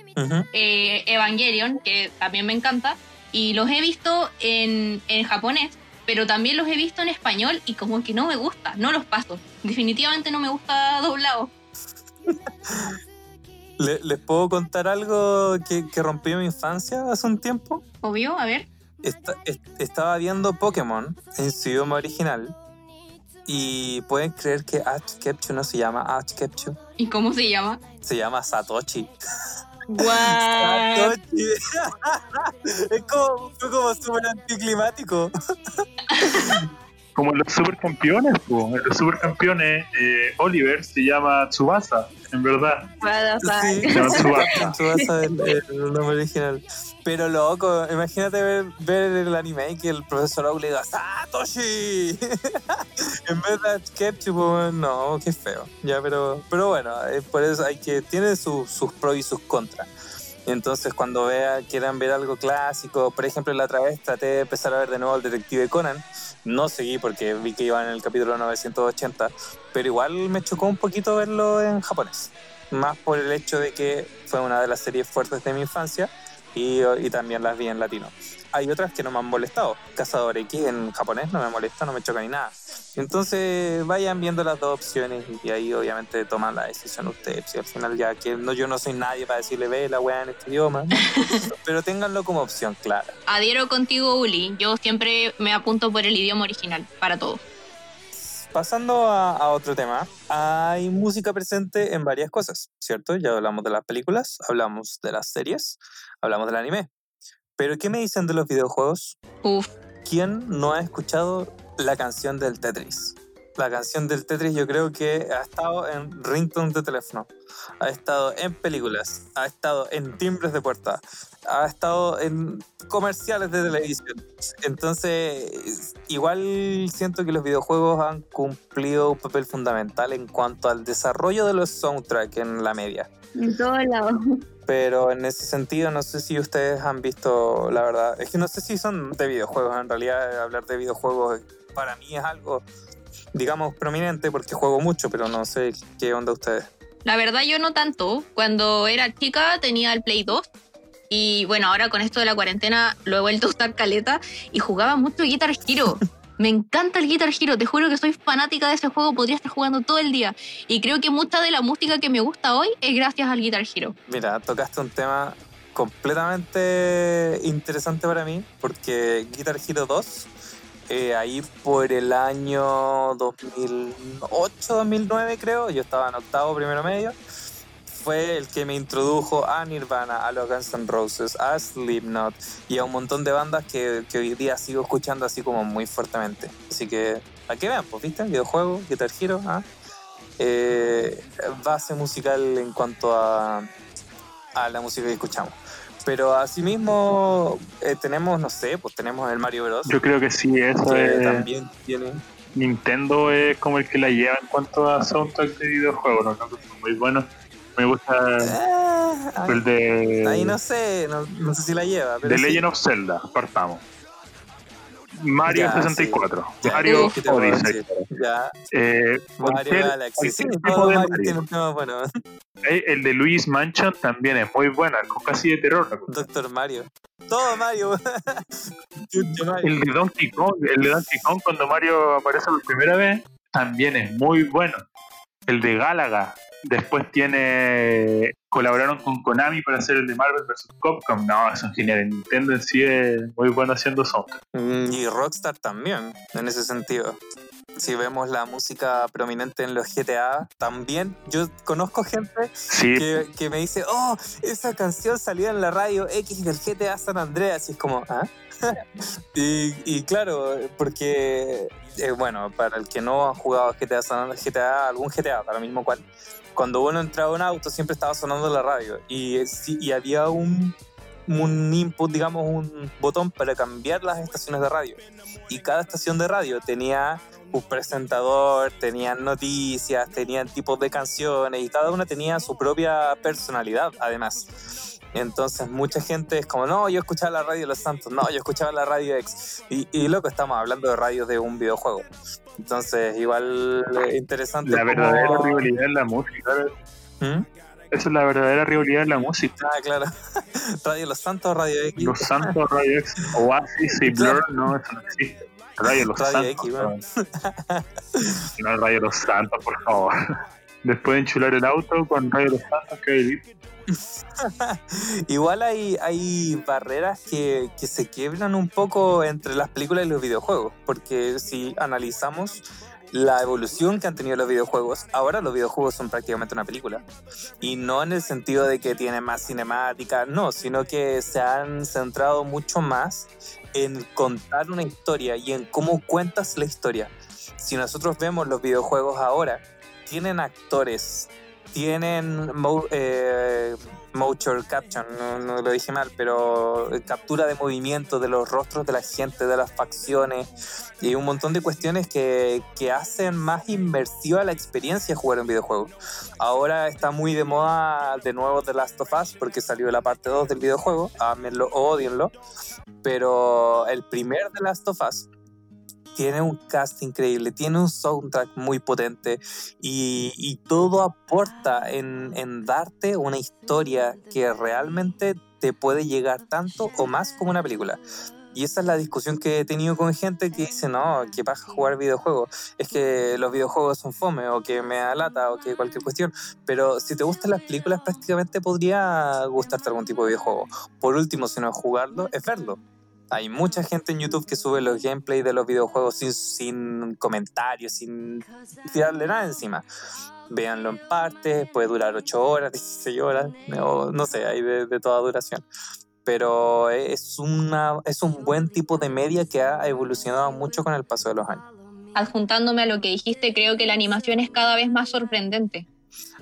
eh, Evangelion, que también me encanta, y los he visto en, en japonés, pero también los he visto en español y como que no me gusta, no los paso. Definitivamente no me gusta doblado. Le- ¿Les puedo contar algo que, que rompió mi infancia hace un tiempo? Obvio, a ver. Esta- est- estaba viendo Pokémon en su idioma original y pueden creer que Ash Ketchum no se llama Ash Ketchum, ¿Y cómo se llama? se llama Satoshi. What? Satoshi. es como, fue como súper anticlimático. Como en los supercampeones, po. en los supercampeones, eh, Oliver se llama Tsubasa, en verdad. Sí, Se llama Tsubasa. Tsubasa el, el nombre original. Pero loco, imagínate ver, ver el anime y que el profesor Oak le diga ¡Satoshi! en vez de Ketchup, no, qué feo. Ya, pero, pero bueno, eh, por eso hay que. Tiene sus- sus pros y sus contras. Y entonces cuando vea, quieran ver algo clásico, por ejemplo, la otra vez traté de empezar a ver de nuevo el Detective Conan. No seguí porque vi que iba en el capítulo 980, pero igual me chocó un poquito verlo en japonés. Más por el hecho de que fue una de las series fuertes de mi infancia y, y también las vi en latino. Hay otras que no me han molestado. Cazador X en japonés no me molesta, no me choca ni nada. Entonces vayan viendo las dos opciones y ahí obviamente toman la decisión ustedes. Si al final ya que no, yo no soy nadie para decirle ve la weá en este idioma, pero ténganlo como opción clara. Adhiero contigo, Uli. Yo siempre me apunto por el idioma original, para todo. Pasando a, a otro tema, hay música presente en varias cosas, ¿cierto? Ya hablamos de las películas, hablamos de las series, hablamos del anime. Pero ¿qué me dicen de los videojuegos? Uf, ¿Quién no ha escuchado la canción del Tetris? La canción del Tetris yo creo que ha estado en ringtones de teléfono, ha estado en películas, ha estado en timbres de puerta, ha estado en comerciales de televisión. Entonces, igual siento que los videojuegos han cumplido un papel fundamental en cuanto al desarrollo de los soundtracks en la media. En todos lados. Pero en ese sentido, no sé si ustedes han visto, la verdad, es que no sé si son de videojuegos. En realidad, hablar de videojuegos para mí es algo, digamos, prominente porque juego mucho, pero no sé qué onda ustedes. La verdad yo no tanto. Cuando era chica tenía el Play 2 y bueno, ahora con esto de la cuarentena lo he vuelto a usar caleta y jugaba mucho Guitar Hero. Me encanta el Guitar Hero, te juro que soy fanática de ese juego, podría estar jugando todo el día y creo que mucha de la música que me gusta hoy es gracias al Guitar Hero. Mira, tocaste un tema completamente interesante para mí porque Guitar Hero 2, eh, ahí por el año 2008, 2009 creo, yo estaba en octavo, primero medio, fue el que me introdujo a Nirvana, a los Guns N' Roses, a Slipknot y a un montón de bandas que, que hoy día sigo escuchando así como muy fuertemente. Así que, ¿a qué vean? Pues, ¿viste? Videojuego, Guitar Hero, ¿ah? Eh, base musical en cuanto a, a la música que escuchamos. Pero asimismo eh, tenemos, no sé, pues tenemos el Mario Bros. Yo creo que sí, eso que es. también tiene... Nintendo es como el que la lleva en cuanto a soundtrack de videojuegos, ¿no? Creo que son muy buenos. Me gusta ahí, el de, ahí no sé, no, no sé si la lleva. Pero de sí. Legend of Zelda, partamos. Mario Ya, 64, Ya, Mario ¿qué te puedo Odyssey? Ya, eh, Mario Galaxy. Sí, todo Mario tiene un tema bueno. Eh, El de Luis Mansion también es muy buena, con casi de terror. Doctor Mario. Todo Mario. El de Donkey Kong, el de Donkey Kong cuando Mario aparece por primera vez, también es muy bueno. El de Galaga, después tiene colaboraron con Konami para hacer el de Marvel vs. Capcom. No, son geniales. Nintendo en sí es muy bueno haciendo soundtrack. Mm, Y Rockstar también, en ese sentido. Si vemos la música prominente en los GTA, también yo conozco gente Sí, que, que me dice, oh, esa canción salió en la radio X del GTA San Andreas. Y es como, ¿ah? Y, y claro, porque, eh, bueno, para el que no ha jugado GTA, GTA, algún GTA, para mismo cual, cuando uno entraba a un auto siempre estaba sonando la radio. Y, y había un, un input, digamos, un botón para cambiar las estaciones de radio. Y cada estación de radio tenía un presentador, tenían noticias, tenían tipos de canciones y cada una tenía su propia personalidad, además. Entonces mucha gente es como, no, yo escuchaba la radio de Los Santos, no, yo escuchaba la radio X. Y, y loco, estamos hablando de radio de un videojuego. Entonces, igual eh, interesante. La verdadera rivalidad en la música. ¿Mm? Esa es la verdadera rivalidad en la música. Ah, claro. Radio Los Santos, Radio X. Los Santos, Radio X, Oasis y. Blur, no, eso no existe. Radio Los Radio Santos. X, no. no Radio Los Santos, por favor. Después de enchular el auto con Radio Los Santos, que hay Igual hay, hay barreras que, que se quiebran un poco entre las películas y los videojuegos, porque si analizamos la evolución que han tenido los videojuegos, ahora los videojuegos son prácticamente una película. Y no en el sentido de que tienen más cinemática, no, sino que se han centrado mucho más en contar una historia y en cómo cuentas la historia. Si nosotros vemos los videojuegos ahora, tienen actores, tienen mo- eh, motion caption, no, no lo dije mal, pero captura de movimiento de los rostros de la gente, de las facciones y un montón de cuestiones que, que hacen más inmersiva la experiencia de jugar un videojuego. Ahora está muy de moda de nuevo The Last of Us porque salió la parte 2 del videojuego, ámenlo o odienlo, pero el primer The Last of Us tiene un cast increíble, tiene un soundtrack muy potente y, y todo aporta en, en darte una historia que realmente te puede llegar tanto o más como una película. Y esa es la discusión que he tenido con gente que dice, no, que pasa jugar videojuegos. Es que los videojuegos son fome o que me da lata o que cualquier cuestión. Pero si te gustan las películas, prácticamente podría gustarte algún tipo de videojuego. Por último, si no es jugarlo, es verlo. Hay mucha gente en YouTube que sube los gameplays de los videojuegos sin, sin comentarios, sin tirarle nada encima. Véanlo en partes, puede durar 8 horas, 16 horas, o no sé, hay de, de toda duración. Pero es, una, es un buen tipo de media que ha evolucionado mucho con el paso de los años. Adjuntándome a lo que dijiste, creo que la animación es cada vez más sorprendente.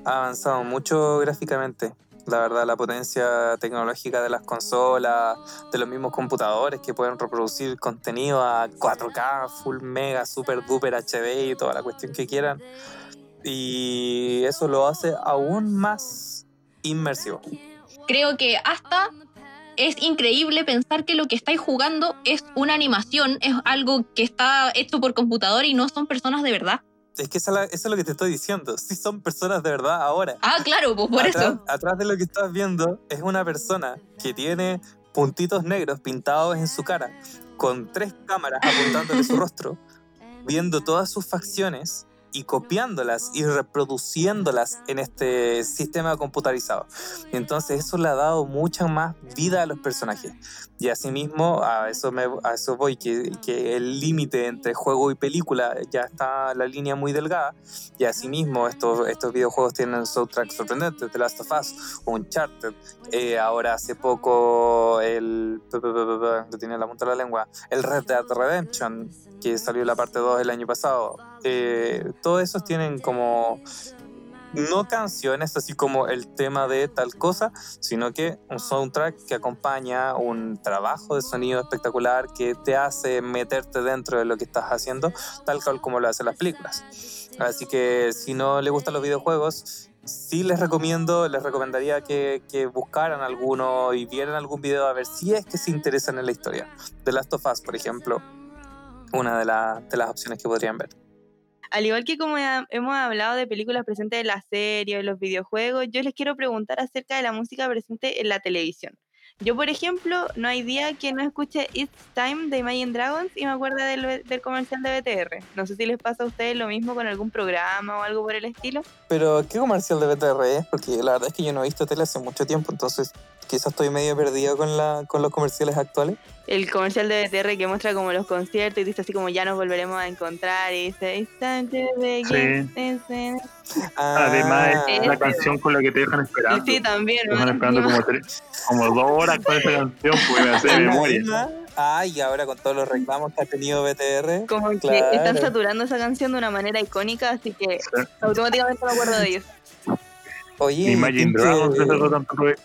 Ha avanzado mucho gráficamente. La verdad, la potencia tecnológica de las consolas, de los mismos computadores que pueden reproducir contenido a 4K, full mega, super duper HD y toda la cuestión que quieran. Y eso lo hace aún más inmersivo. Creo que hasta es increíble pensar que lo que estáis jugando es una animación, es algo que está hecho por computador y no son personas de verdad. Es que eso es lo que te estoy diciendo. Sí son personas de verdad ahora. Ah, claro, pues por atrás, eso. atrás de lo que estás viendo es una persona que tiene puntitos negros pintados en su cara, con tres cámaras apuntándole su rostro, viendo todas sus facciones y copiándolas y reproduciéndolas en este sistema computarizado. Entonces eso le ha dado mucha más vida a los personajes. Y asimismo, a eso, me, a eso voy, que, que el límite entre juego y película ya está la línea muy delgada. Y asimismo, estos, estos videojuegos tienen soundtracks sorprendentes. The Last of Us, Uncharted. eh, ahora hace poco el... Lo tiene en la punta de la lengua. El Red Dead Redemption, que salió la parte 2 el año pasado. Eh, todos esos tienen como no canciones así como el tema de tal cosa, sino que un soundtrack que acompaña un trabajo de sonido espectacular que te hace meterte dentro de lo que estás haciendo, tal cual como lo hacen las películas. Así que si no les gustan los videojuegos, sí les recomiendo, les recomendaría que, buscaran alguno y vieran algún video a ver si es que se interesan en la historia. The Last of Us, por ejemplo, una de las opciones que podrían ver. Al igual que como hemos hablado de películas presentes en la serie en los videojuegos, yo les quiero preguntar acerca de la música presente en la televisión. Yo, por ejemplo, no hay día que no escuche It's Time de Imagine Dragons y me acuerdo del, del comercial de BTR. No sé si les pasa a ustedes lo mismo con algún programa o algo por el estilo. Pero, ¿qué comercial de BTR es? Porque la verdad es que yo no he visto tele hace mucho tiempo, entonces quizás estoy medio perdido con, la, con los comerciales actuales. El comercial de BTR que muestra como los conciertos y dice así como ya nos volveremos a encontrar y dice. It's- Además, Ah, es la ese. canción con la que te dejan esperando. sí, también. Te dejan ¿no? esperando como, tres, como dos horas con esa canción, pues me hace de memoria. Ah, y ahora con todos los reclamos que ha tenido BTR. Como que están saturando esa canción de una manera icónica, así que Sí. automáticamente me acuerdo de ellos. Oye, Imagine Dragons, eso de-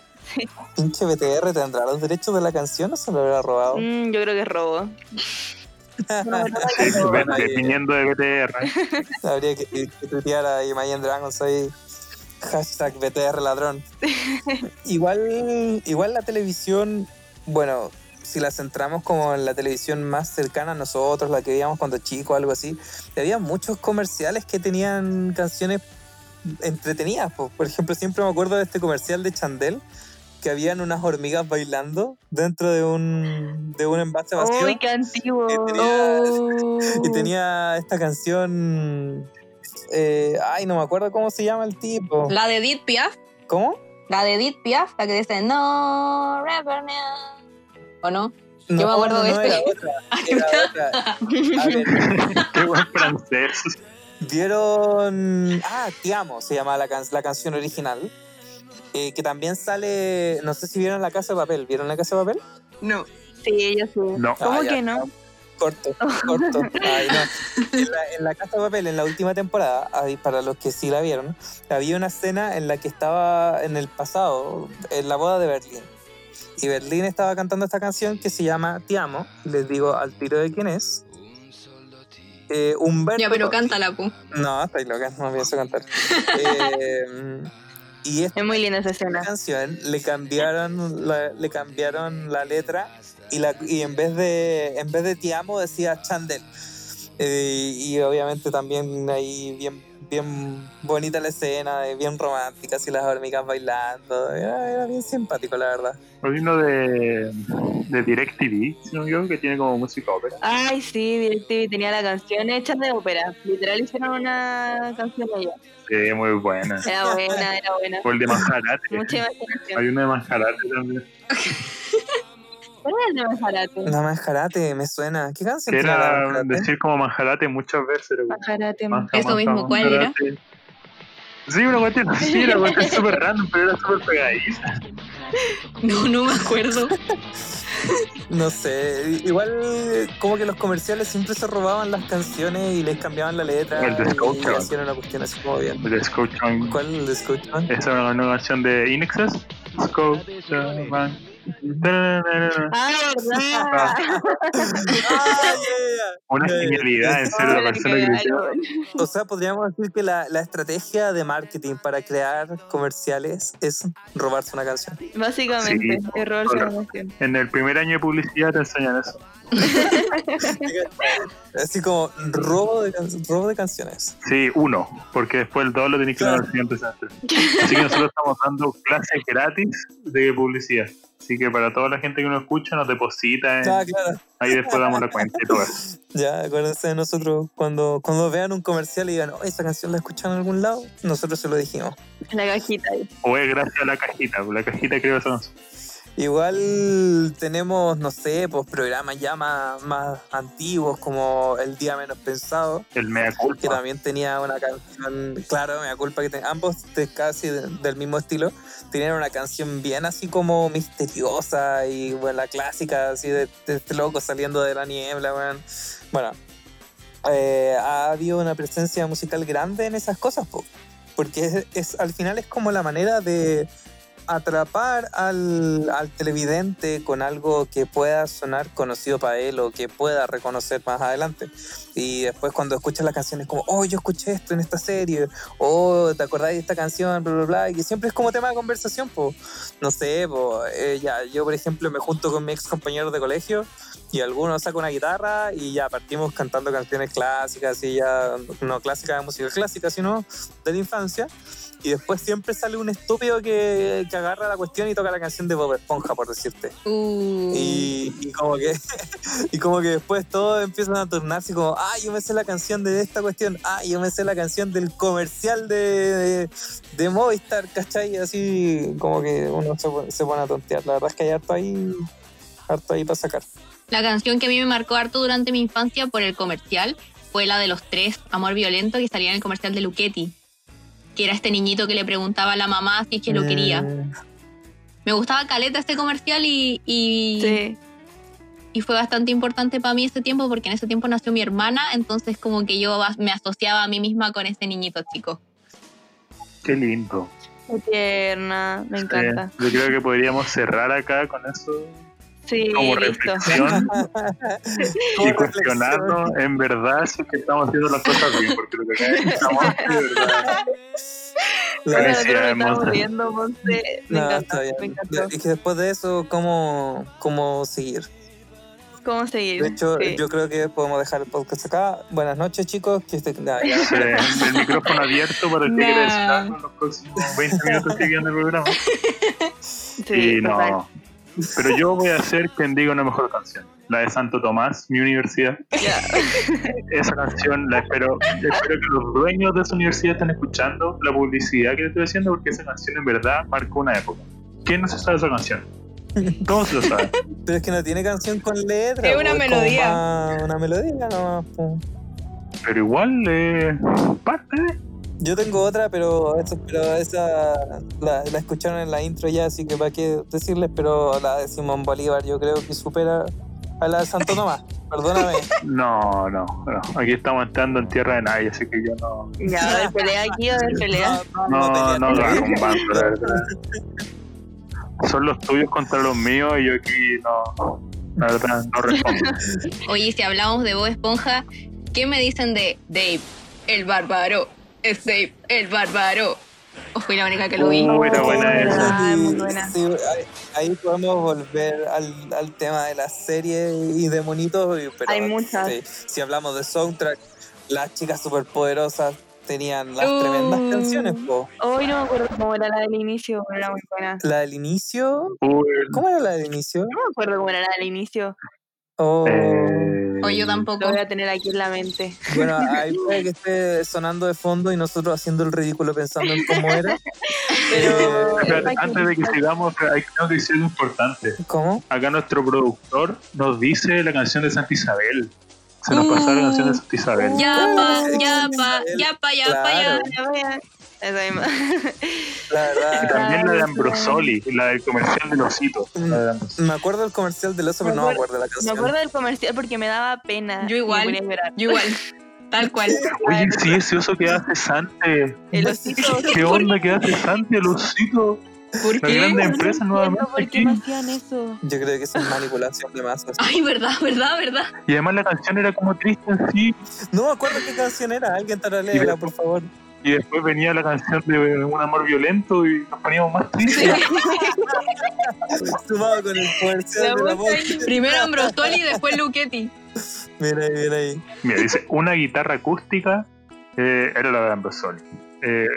pinche BTR tendrá los derechos de la canción o se lo habrá robado. Mm, yo creo que es robo. Ahí viniendo de BTR. habría que, que tuitear a Imagine Dragons ahí. Hashtag BTR ladrón. igual, igual la televisión, bueno, si la centramos como en la televisión más cercana a nosotros, la que veíamos cuando chicos, algo así, había muchos comerciales que tenían canciones entretenidas. po. Por ejemplo, siempre me acuerdo de este comercial de Chandel, que habían unas hormigas bailando dentro de un, de un envase vacío. Uy, qué antiguo. Que tenía- Oh. Y tenía esta canción. eh, ay, no me acuerdo cómo se llama el tipo. La de Edith Piaf. ¿Cómo? La de Edith Piaf, la que dice No, Revernia. ¿O no? No, Yo me acuerdo no, de no, este. Era otra, era otra. A ver, Qué buen francés. vieron. Ah, Te amo se llama la, can- la canción original. Eh, que también sale. No sé si vieron La Casa de Papel. ¿Vieron La Casa de Papel? No. Sí, yo sí. No. ¿Cómo Ah, ya, que no? Corto, corto. Ay, no. En, la, en La Casa de Papel, en la última temporada, ahí, para los que sí la vieron, había una escena en la que estaba en el pasado, en la boda de Berlín. Y Berlín estaba cantando esta canción que se llama Te amo. Les digo al tiro de quién es. Eh, Humberto. Ya, pero cántala, pu. No, estoy loca, no pienso cantar. Eh, y esta Es muy linda esa escena. canción le cambiaron la, le cambiaron la letra y, la, y en vez de en vez de te amo decía Chandel Eh, y obviamente también ahí bien bien bonita la escena eh, bien romántica así las hormigas bailando era, era bien simpático la verdad Hay uno de, de DirecTV, que tiene como música ópera. Ay, sí, DirecTV tenía la canción hecha de ópera. Literal hicieron una canción de ella. Sí, muy buena. Era buena, era buena. O el de Manjarate. Mucha imaginación. Hay uno de Manjarate también. ¿Cuál es el de Majarate? la manjarate me suena ¿qué canción Que la era decir como Manjarate muchas veces. era Majarate. Eso manja, mismo, ¿cuál era? Sí, una cuestión así, una cuestión súper random, pero era súper pegadiza. No, no me acuerdo. No sé, igual como que los comerciales siempre se robaban las canciones y les cambiaban la letra El de y, Scotiabank. hacían una cuestión así como bien. El de. ¿Cuál el de? Esa es una nueva canción de Inexes. Scotiabank. Ah, verdad. Una genialidad, en serio, la persona que. O sea, podríamos decir que la, la estrategia de marketing para crear comerciales es robarse una canción. Básicamente, Sí, error hola. de canción. En el primer año de publicidad te enseñan eso. Así como robo de, robo de canciones. Sí, uno, porque después el dos lo tenés que dar al siguiente semestre. Así que nosotros estamos dando clases gratis de publicidad. Así que para toda la gente que nos escucha, nos deposita. en- Ah, claro. Ahí después damos la cuenta y todo eso. Ya, acuérdense de nosotros cuando, cuando vean un comercial y digan, oh, esa canción la escuchan en algún lado, nosotros se lo dijimos. La cajita ahí. O es gracias a la cajita, porque la cajita creo que son. Igual tenemos, no sé, pues programas ya más, más antiguos como El Día Menos Pensado, El mea que culpa. también tenía una canción, claro, me da culpa que te- ambos de casi de- del mismo estilo, tenían una canción bien así como misteriosa y bueno, la clásica así de, este loco saliendo de la niebla, weón. Bueno, eh, ha habido una presencia musical grande en esas cosas, po, porque es- al final es como la manera de atrapar al, al televidente con algo que pueda sonar conocido para él o que pueda reconocer más adelante. Y después cuando escuchas las canciones como, oh, yo escuché esto en esta serie, oh, ¿te acordás de esta canción? Bla, bla, bla, y que siempre es como tema de conversación, pues, no sé, po, eh, ya, yo por ejemplo me junto con mis ex compañeros de colegio y alguno saca una guitarra y ya partimos cantando canciones clásicas y ya, no clásicas de música clásica, sino de la infancia. Y después siempre sale un estúpido que, que agarra la cuestión y toca la canción de Bob Esponja, por decirte. Uh, Y, y como que y como que después todos empiezan a turnarse como, ah, yo me sé la canción de esta cuestión, ah, yo me sé la canción del comercial de, de, de Movistar, ¿cachai? Así como que uno se, se pone a tontear. La verdad es que hay harto ahí, harto ahí para sacar. La canción que a mí me marcó harto durante mi infancia por el comercial fue la de los tres, Amor Violento, que salía en el comercial de Luchetti. Que era este niñito que le preguntaba a la mamá si es que lo quería. Mm, Me gustaba caleta este comercial y, y, Sí. y fue bastante importante para mí ese tiempo porque en ese tiempo nació mi hermana, entonces como que yo me asociaba a mí misma con ese niñito chico. Qué lindo. Qué tierna. Me encanta. Eh, yo creo que podríamos cerrar acá con eso Sí, como listo. reflexión y cuestionarnos en verdad si es que estamos haciendo las cosas bien, porque lo que acá estamos de verdad. Estamos Monse. riendo, Monse. Me No, encantó, está bien. me encantó. Y que después de eso, ¿cómo, cómo seguir? ¿Cómo seguir? De hecho, Sí. yo creo que podemos dejar el podcast acá. Buenas noches, chicos. Que este- nah, ya. Eh, el micrófono abierto para el que Nah. quiera en los próximos 20 minutos que del programa. Sí, y total. Pero yo voy a ser quien diga una mejor canción. La de Santo Tomás, mi universidad. Esa canción la espero, espero que los dueños de esa universidad estén escuchando la publicidad que le estoy haciendo porque esa canción en verdad marcó una época. ¿Quién no se sabe esa canción? ¿Cómo se lo sabe? Pero es que no tiene canción con letra. Es una melodía. más una melodía nomás. Pero igual, eh, parte de. Yo tengo otra, pero, eso, pero esa la, la escucharon en la intro ya, así que para qué decirles, pero la de Simón Bolívar yo creo que supera a la de Santo Tomás. Perdóname. No, no, no. Aquí estamos entrando en tierra de nadie, así que yo no. Ya, a ver, pelea aquí, a ver, pelea. No, no, ver. hago un bando, la verdad. Son los tuyos contra los míos y yo aquí no. La verdad, no respondo. Oye, si hablamos de Bob Esponja, ¿qué me dicen de Dave, el bárbaro? Es Dave, el bárbaro. O fui la única que lo vi. Uh, era buena Oh, esa. Ah, muy buena. Sí, ahí, ahí podemos volver al, al tema de la serie y de monitos. y- Pero, Hay muchas. sí, si hablamos de soundtrack, las chicas superpoderosas tenían las Uh. tremendas canciones. po. Hoy no me acuerdo cómo era la del inicio, pero era muy buena. La del inicio. Uy, ¿Cómo era la del inicio? No me acuerdo cómo era la del inicio. Oh, eh, O yo tampoco. Lo voy a tener aquí en la mente. Bueno, ahí puede que esté sonando de fondo y nosotros haciendo el ridículo pensando en cómo era. Pero. Antes de que sigamos, hay que decir importante. ¿Cómo? Acá nuestro productor nos dice la canción de Santa Isabel. Se nos Uh, pasó la canción de Santa Isabel. Ya ¿Cómo pa, es? ya pa, ya pa, ya pa, ya. Ya voy a- Esa misma. La Y verdad, también la de Ambrosoli, la del comercial del osito. Ambrosoli. me acuerdo del comercial del oso, Me pero no me acuerdo- de la Me canción. acuerdo del comercial porque me daba pena. Yo y igual. Me. Yo igual. Tal cual. Oye, sí, ese oso que hace Sante. El osito. ¿Qué onda que hace Sante, el osito? ¿Por La qué? grande No empresa entiendo nuevamente ¿Por qué aquí. no hacían eso? Yo creo que es manipulación de masas. Ay, verdad, verdad, verdad. Y además la canción era como triste en sí. No me acuerdo qué canción era. Alguien taraléala, por favor. Y después venía la canción de un amor violento y nos poníamos más tristes. Sumado con el de la voz. Primero Ambrosoli y después Luchetti. Mira ahí, mira ahí. Mira, dice, una guitarra acústica eh, era la de Ambrosoli. Eh,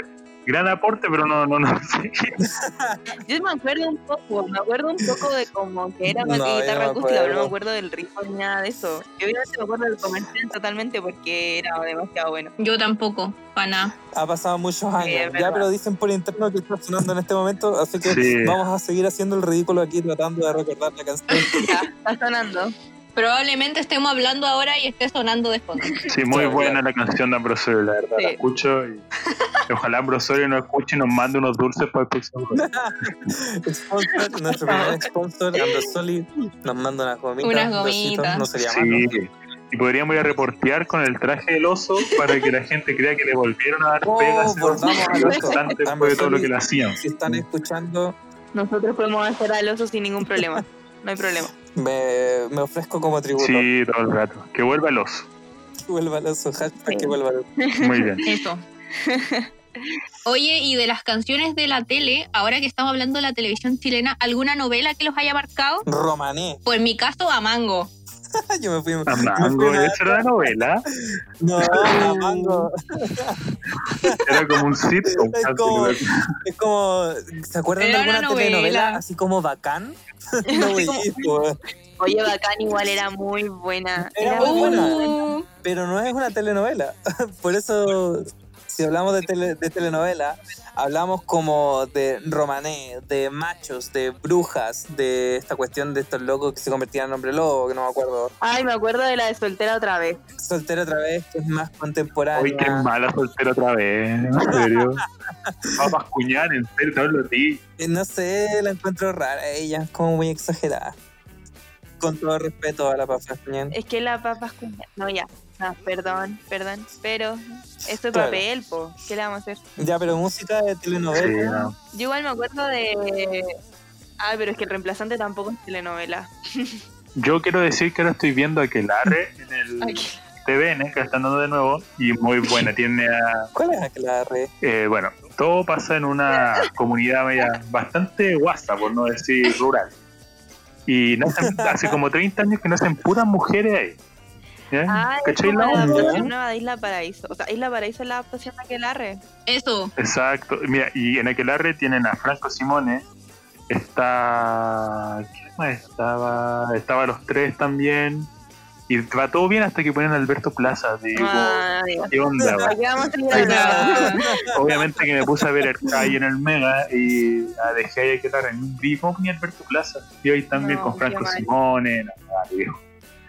gran aporte, pero no, no, no sé qué. Yo me acuerdo un poco, me acuerdo un poco de como que era una No, yo guitarra acústica, pero no me acuerdo. del ritmo ni nada de eso. Yo obviamente me acuerdo del comercial totalmente porque era demasiado bueno. Yo tampoco, para nada. Ha pasado muchos Sí, años. ya, verdad. pero dicen por interno que está sonando en este momento, así que Sí. vamos a seguir haciendo el ridículo aquí tratando de recordar la canción. Ya, está sonando. Probablemente estemos hablando ahora y esté sonando de fondo. Sí, muy buena la canción de Ambrosoli, la verdad. La Sí. escucho y, ojalá Ambrosoli nos escuche y nos mande unos dulces para el próximo. Sponsor, nuestro primer sponsor, Ambrosoli, nos manda unas gomitas. Unas gomitas. No sería. Sí. Y podríamos ir a reportear con el traje del oso para que la gente crea que le volvieron a dar Oh, pegas volvamos de todo lo que le hacían. Si están escuchando, Nosotros podemos hacer al oso sin ningún problema. No hay problema. me, me ofrezco como tributo. Sí, todo el rato. Que vuelva el oso. Que vuelva el oso, hashtag Sí. que vuelva el oso. Muy bien. Eso. Oye, y de las canciones de la tele, ahora que estamos hablando de la televisión chilena, ¿alguna novela que los haya marcado? Romané. Pues en mi caso, a Mango. Yo me fui. A me fui Mango, una- ¿eso era la novela? No, a Mango. Era como un sitcom. Es como, es como, ¿se acuerdan Era de alguna una novela. telenovela así como bacán? no, pues, Oye, Bacán igual era muy buena. Era Era muy buena. Uh, pero no es una telenovela. Por eso, si hablamos de, tele- de telenovela, hablamos como de romané, de machos, de brujas, de esta cuestión de estos locos que se convertían en hombre lobo, que no me acuerdo. Ay, me acuerdo de la de soltera otra vez. Soltero otra vez, que es más contemporánea. Uy, qué mala soltera otra vez. En serio. Papas cuñar, en serio, te hablo de ti. Eh, No sé, la encuentro rara ella, es como muy exagerada. Con todo respeto a la papa Fuñán. Es que la papas con... No, ya. No, perdón, perdón. Pero esto es Claro. papel, po. ¿Qué le vamos a hacer? Ya, pero música de Sí, telenovela. no. Yo igual me acuerdo de... Ah, pero es que el reemplazante tampoco es telenovela. Yo quiero decir que ahora estoy viendo Aquelarre en el Aquí. TVN, que la están dando de nuevo, y muy buena. Tiene a, ¿Cuál es Aquelarre? eh, bueno, todo pasa en una comunidad media bastante guasa, por no decir rural. Y nacen- hace como 30 años que nacen puras mujeres ahí. ¿Ya? Ah, es ¿Cachai como la la onda? adaptación nueva de Isla Paraíso. O sea, Isla Paraíso es la adaptación de Aquelarre. Eso. Exacto. Mira, y en Aquelarre tienen a Franco Simone. Está. ¿Qué más estaba? Estaba los tres también. Y va todo bien hasta que ponen a Alberto Plaza. Digo, Ah, digo. ¿qué onda? ¿Para qué vamos a Ay? Obviamente que me puse a ver el Kai en el Mega y ah, dejé ahí a Aquelarre en un vi cómo ponía Alberto Plaza. Y hoy también No, con Franco. Simone. nada, viejo.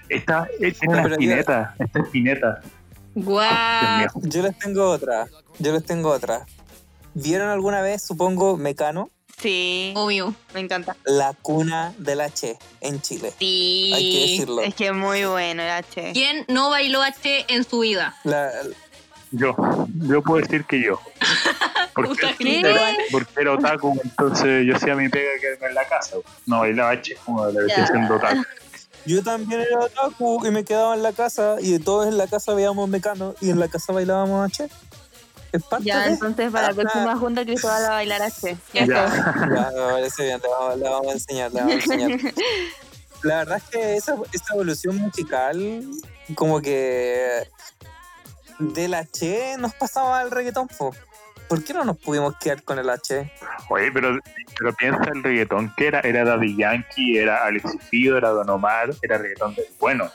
Esta No, una espineta. Esta espineta. Guau. Yo les tengo otra. Yo les tengo otra. ¿Vieron alguna vez, supongo, Mecano? Sí, Obvio. me encanta. La cuna del H en Chile. Sí. Hay que decirlo. Es que es muy bueno el H. ¿Quién no bailó H en su vida? La- Yo. Yo puedo decir que yo. Porque, ¿Qué? igual. porque era otaku, entonces yo hacía mi pega quedarme en la casa. No bailaba H, como la Ya. siendo otaku. Yo también era otaku y me quedaba en la casa y todos en la casa veíamos Mecano y en la casa bailábamos H. Es parte Ya, de... entonces para la próxima junta Cristóbal va a bailar H. Ya. Ya. Ya, me parece bien, le vamos, le vamos a enseñar, le vamos a enseñar. La verdad es que esa, esa evolución musical, como que del H nos pasaba al reggaetón, po. ¿Por qué no nos pudimos quedar con el H? Oye, pero, pero piensa el reggaetón que era. Era Daddy Yankee, era Alex Fido, era Don Omar, era reggaetón del bueno.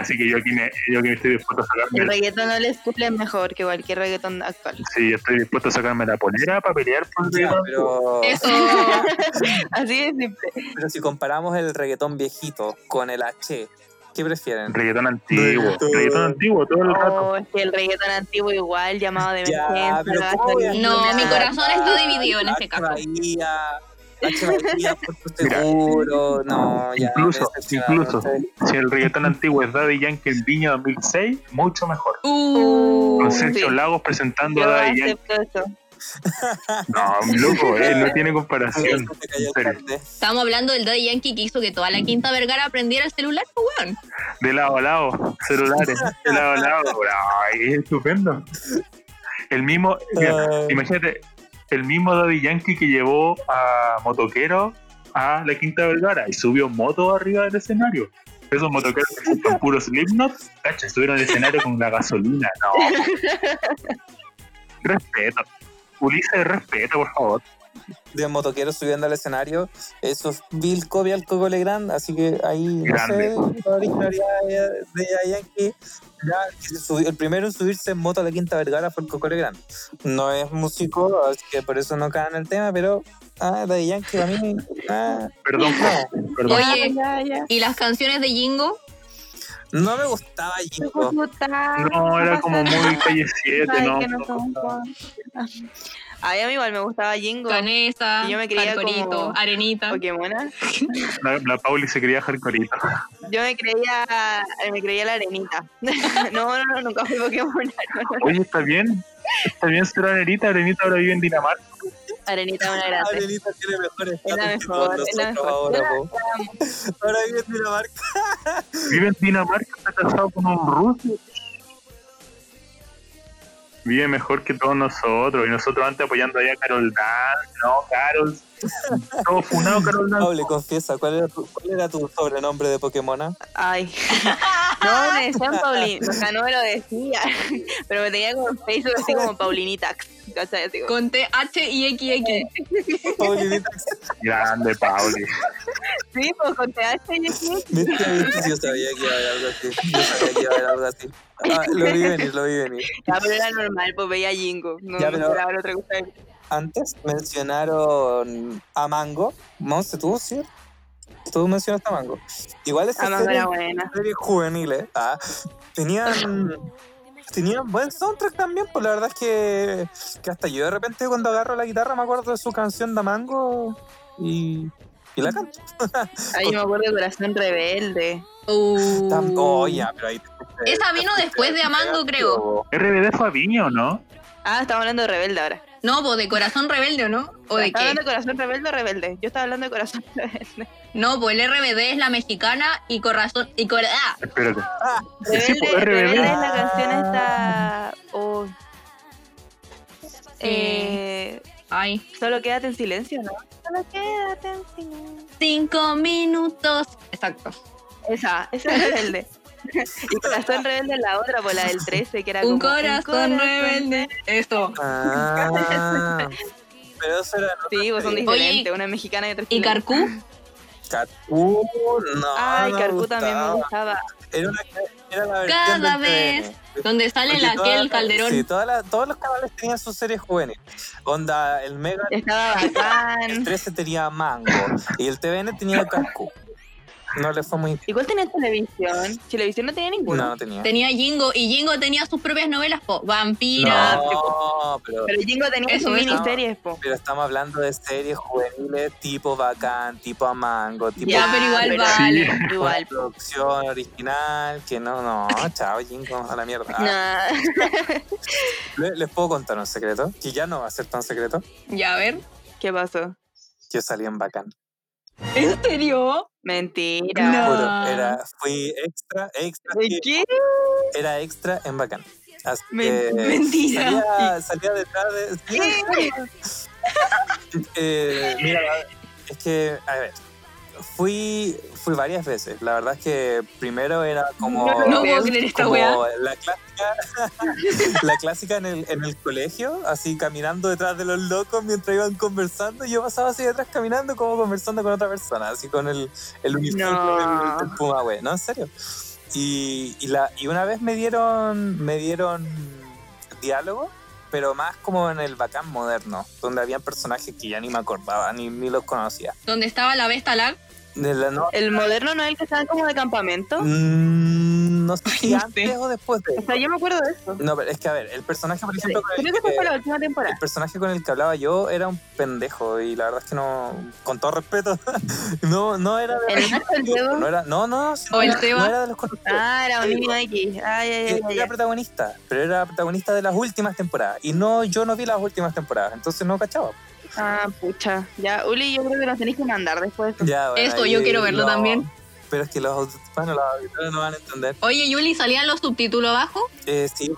Así que yo aquí me, yo aquí estoy dispuesto a sacarme El reggaetón no les cumple mejor que cualquier reggaetón actual. sí, estoy dispuesto a sacarme la polera para pelear por el Ya, reggaetón. pero, Eso. Así de simple. pero si comparamos el reggaetón viejito con el H, ¿qué prefieren? Reggaetón antiguo, Reggaetón. reggaetón antiguo todo el rato. Oh, es que el reggaetón antiguo igual, llamado de Ya, emergencia. pero la ¿cómo voy a- gasolina. No, mi corazón está dividido en este caso. Mira. Seguro, no, ya. Incluso, incluso. Si el reggaetón antiguo es Daddy Yankee en Viña 2006, mucho mejor. Uh, Con sí. Sergio Lagos presentando Yo a Daddy Yankee. eso. No, loco, eh, no tiene comparación. Estamos hablando del Daddy Yankee que hizo que toda la Quinta Vergara aprendiera el celular, pues, weón. De lado a lado, celulares, de lado a lado. Ay, es estupendo. El mismo, imagínate, el mismo Daddy Yankee que llevó a motoquero a la Quinta Vergara y subió moto arriba del escenario. Esos motoqueros que son puros Slipknot, cacha, subieron al escenario con la gasolina. No. Respeto. Ulises, respeto, por favor. de motoqueros subiendo al escenario. Eso es Bill Covey al Coco Legrand, así que ahí no Grande. sé la originalidad de, de Yankee. El primero en subirse en moto a la Quinta Vergara fue el Coco Legrand. No es músico, así que por eso no cae en el tema, pero ah, Daddy Yankee a mí. ah, Perdón, no, perdón. Oye, Ya, ya. ¿y las canciones de Jingo? No me gustaba Jingo. No, era como muy calle 7, Ay, ¿no? no a mí igual me gustaba Jingo. Canesa, Y yo me creía Hardcoreito, como- Arenita. Pokémona. La, la Pauli se quería hardcoreito. Yo me creía, me creía la arenita. no, no, no, nunca fui Pokémon. Oye, ¿está bien? ¿Está bien ser Arenita? Arenita ahora vive en Dinamarca. Arenita una grande. Arenita tiene la estatus que mejor, todos nosotros mejor. ahora, po. Ahora vive en Dinamarca. Vive en Dinamarca, está casado con un ruso. Vive mejor que todos nosotros. Y nosotros antes apoyando ahí a Carol Dance. No, Carol. Todo funado, Carol. Paule, confiesa, ¿cuál era, tu, ¿cuál era tu sobrenombre de Pokémona? Ay. No, me decían Paulina. O sea, no me lo decía. Pero me tenía como en Facebook así como Paulinita. ¿Cachai? Así como- Con T, H y XX. Paulinita, Grande, Pauli. Sí, pues con TH y así. viste, viste, yo sabía que iba a haber algo así. Yo sabía que iba a haber algo así. Ah, lo vi venir, lo vi venir. Ya, pero era normal, pues veía Jingo. No Ya, me pero- esperaba otra cosa. Antes mencionaron a Mango. Monse, tú, ¿sí? Tú mencionaste a Mango. Igual esas Ah, series, juveniles ah, tenían, tenían buen soundtrack también, pues la verdad es que, que hasta yo de repente cuando agarro la guitarra me acuerdo de su canción de Mango y, y la canto. Ay, yo me acuerdo de Corazón Rebelde. Uh. Oh, ya, pero ahí te- Esa vino después de Amango, creo. RBD fue a Viña, ¿o no? Ah, estamos hablando de Rebelde ahora. No, pues de Corazón Rebelde, ¿o no? ¿O de ¿Estás qué? hablando de Corazón Rebelde o Rebelde? Yo estaba hablando de Corazón Rebelde. No, pues el RBD es la mexicana y Corazón. Y cora ah, Espérate. Rebelde, pues, RBD. Rebelde es la canción esta... Oh. Eh, Ay, Solo quédate en silencio, ¿no? Solo quédate en silencio. cinco minutos. Exacto. Esa, esa es rebelde. Y corazón rebelde la otra, por la del 13, que era Un como, corazón rebelde. Eso. Ah, pero eso era. Sí, pues son Oye, diferentes, una mexicana y otra ¿Y. Carcú? Carcú, no. Ay, no Carcú también me gustaba. Era, una, era la Cada vez. TVN. Donde sale la aquel Calderón. Sí, las- todos los canales tenían sus series juveniles. Onda, el Mega, Estaba el bacán. 13 tenía Mango y el TVN tenía Carcú. No le fue muy ¿Y cuál tenía televisión? Televisión no tenía No, ninguna. no tenía. Tenía Jingo y Jingo tenía sus propias novelas, po. Vampira. No, pero, Pero Jingo tenía sus miniseries, po. pero estamos hablando de series juveniles tipo Bacán, tipo a Mango, tipo Ya, pero igual pero- vale. una Igual. producción original, que no, no, chao, Jingo, a la mierda. Le- ¿Les puedo contar un secreto? Que ya no va a ser tan secreto. Ya, a ver. ¿Qué pasó? Yo salí en Bacán. ¿En serio? Mentira. No. Juro, era, fui extra, extra, ¿De qué? era extra en Bacán. Así Men- que mentira. Salía, salía detrás de... Eh, mira, es que, a ver, fui, fui varias veces. La verdad es que primero era como... No No puedo creer esta weá. la clásica, la clásica en el, en el colegio, así caminando detrás de los locos mientras iban conversando. y Yo pasaba así detrás caminando como conversando con otra persona, así con el, el uniforme No. del, Puma, güey. No, en serio. Y, y, la, y una vez me dieron, me dieron diálogo, pero más como en el bacán moderno, donde habían personajes que ya ni me acordaba, ni, ni los conocía. Donde estaba la Vesta Lag. De la no, ¿El moderno no es el que estaba como de campamento? Mm, no sé si antes o después de O sea, yo me acuerdo de eso. No, pero es que a ver, el personaje, por ejemplo, el Creo que fue para la última temporada. el personaje con el que hablaba yo era un pendejo y la verdad es que no, con todo respeto, no, no era de ¿El Nacho, el Diego? no era, no, no, sí, ¿O el no, no era de los conocidos. Ah, era un niño X. Ay, ay, ay, ay, Era protagonista, pero era protagonista de las últimas temporadas. Y no, yo no vi las últimas temporadas, entonces no cachaba. Ah, pucha. Ya, Uli, yo creo que los tenéis que mandar después de esto. Ya, bueno, Eso, yo quiero verlo no. también. Pero es que los bueno, los auditores no van a entender. Oye, Yuli, ¿salían los subtítulos abajo? Eh, sí,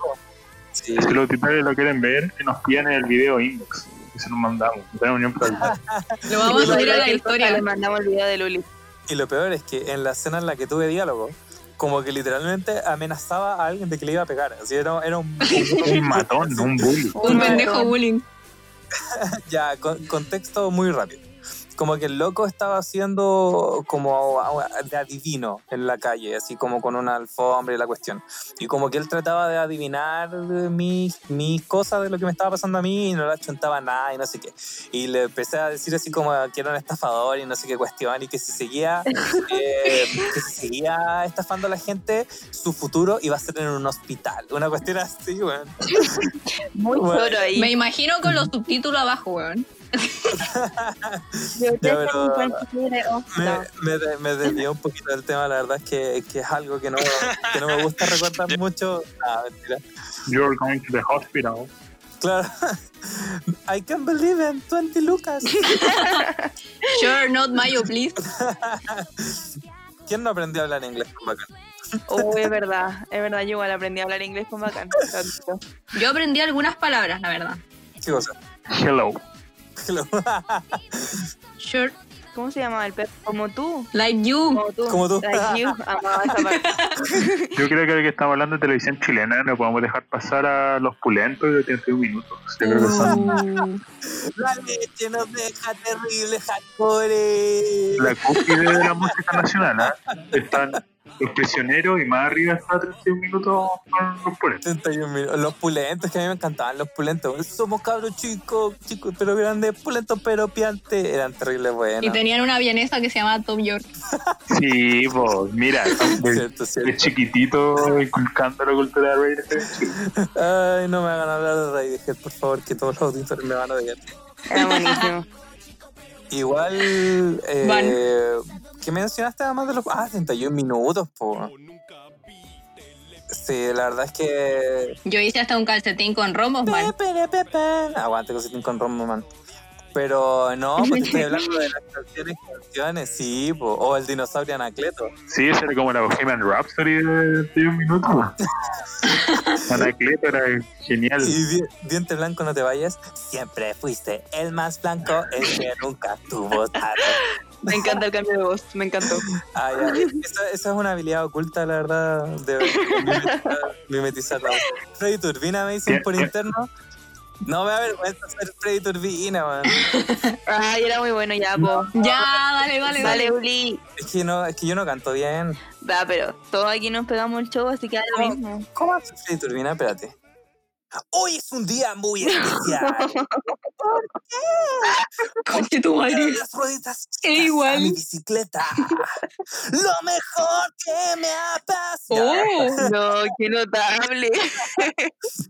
sí. Si los auditores lo quieren ver, que nos piden el video inbox. Y se nos mandamos. No tenemos ni un problema. Lo vamos a subir a la historia. Le mandamos el video de Luli. Y lo peor es que en la escena en la que tuve diálogo, como que literalmente amenazaba a alguien de que le iba a pegar. Así era, era un, un matón, un bully. Un pendejo bullying. Ya, con- contexto muy rápido. Como que el loco estaba haciendo como de adivino en la calle, así como con una alfombra y la cuestión. Y como que él trataba de adivinar mis, mis cosas de lo que me estaba pasando a mí y no le achuntaba nada y no sé qué. Y le empecé a decir así como que era un estafador y no sé qué cuestión y que si seguía, eh, que si seguía estafando a la gente, su futuro iba a ser en un hospital. Una cuestión así, weón. Muy Bueno. ahí. Me imagino con los subtítulos abajo, weón. Yo Ya, oh, Me, no. me, me desvió un poquito del tema, la verdad es que, que es algo que no, que no me gusta recordar mucho. Ah, mentira. You're going to the hospital. Claro. I can't believe it, 20 lucas. Sure, not Mayo, please. ¿Quién no aprendió a hablar inglés con bacán? Oh, es verdad. Es verdad, yo igual aprendí a hablar inglés con bacán. Yo aprendí algunas palabras, la verdad. ¿Qué cosa? Hello. Sure, ¿Cómo se llamaba el perro? Como tú. like you. Como tú. Como tú. Like you. Amaba esa parte. Yo creo que ahora que estamos hablando de televisión chilena, no podemos dejar pasar a los pulentos de 31 minutos. Yo creo que son Uh, La leche nos deja terrible hardcore. la cúspide de la música nacional. ¿ah? Están los prisioneros y más arriba está 31 minutos con los pulentos. 31 minutos. Los pulentos, que a mí me encantaban los pulentos. Somos cabros chicos, chicos pero grandes, pulentos pero piantes. Eran terribles Y buenos. tenían una vienesa que se llamaba Tom York. Sí, pues mira, de, Cierto, cierto. de chiquitito inculcando la cultura de Radiohead. Ay, no me hagan hablar de Radiohead, por favor, que todos los auditores me van a odiar. Era buenísimo. Igual, eh, ¿qué mencionaste además de los... Ah, 31 minutos, po. Sí, la verdad es que... Yo hice hasta un calcetín con romos, man. Pe, pe, pe, pe. Aguante cositín con Romo, man. Pero no, pues estoy hablando de las canciones, canciones, sí, po. o el dinosaurio Anacleto. Sí, esa era como la Bohemian Rhapsody de, de un minuto. Anacleto era genial. Y di- diente blanco, no te vayas. Siempre fuiste el más blanco, el que nunca tuvo tarde. Me encanta el cambio de voz, me encantó. Ah, ya. Esa, esa es una habilidad oculta, la verdad, de mimetizar, mimetizar la voz. Freddy Turbina me dicen por interno. No me da vergüenza ser Freddy Turbina, man. Ay, era muy bueno ya, po. Ya, dale, dale, dale. Uli. Es que, no, es que yo no canto bien. Va, pero todos aquí nos pegamos el show, así que da mismo. ¿Cómo hace Freddy Turbina? Espérate. Hoy es un día muy especial. Conche tu madre. Las rueditas chicas igual. a mi bicicleta. Lo mejor que me ha pasado. Oh, No, qué notable.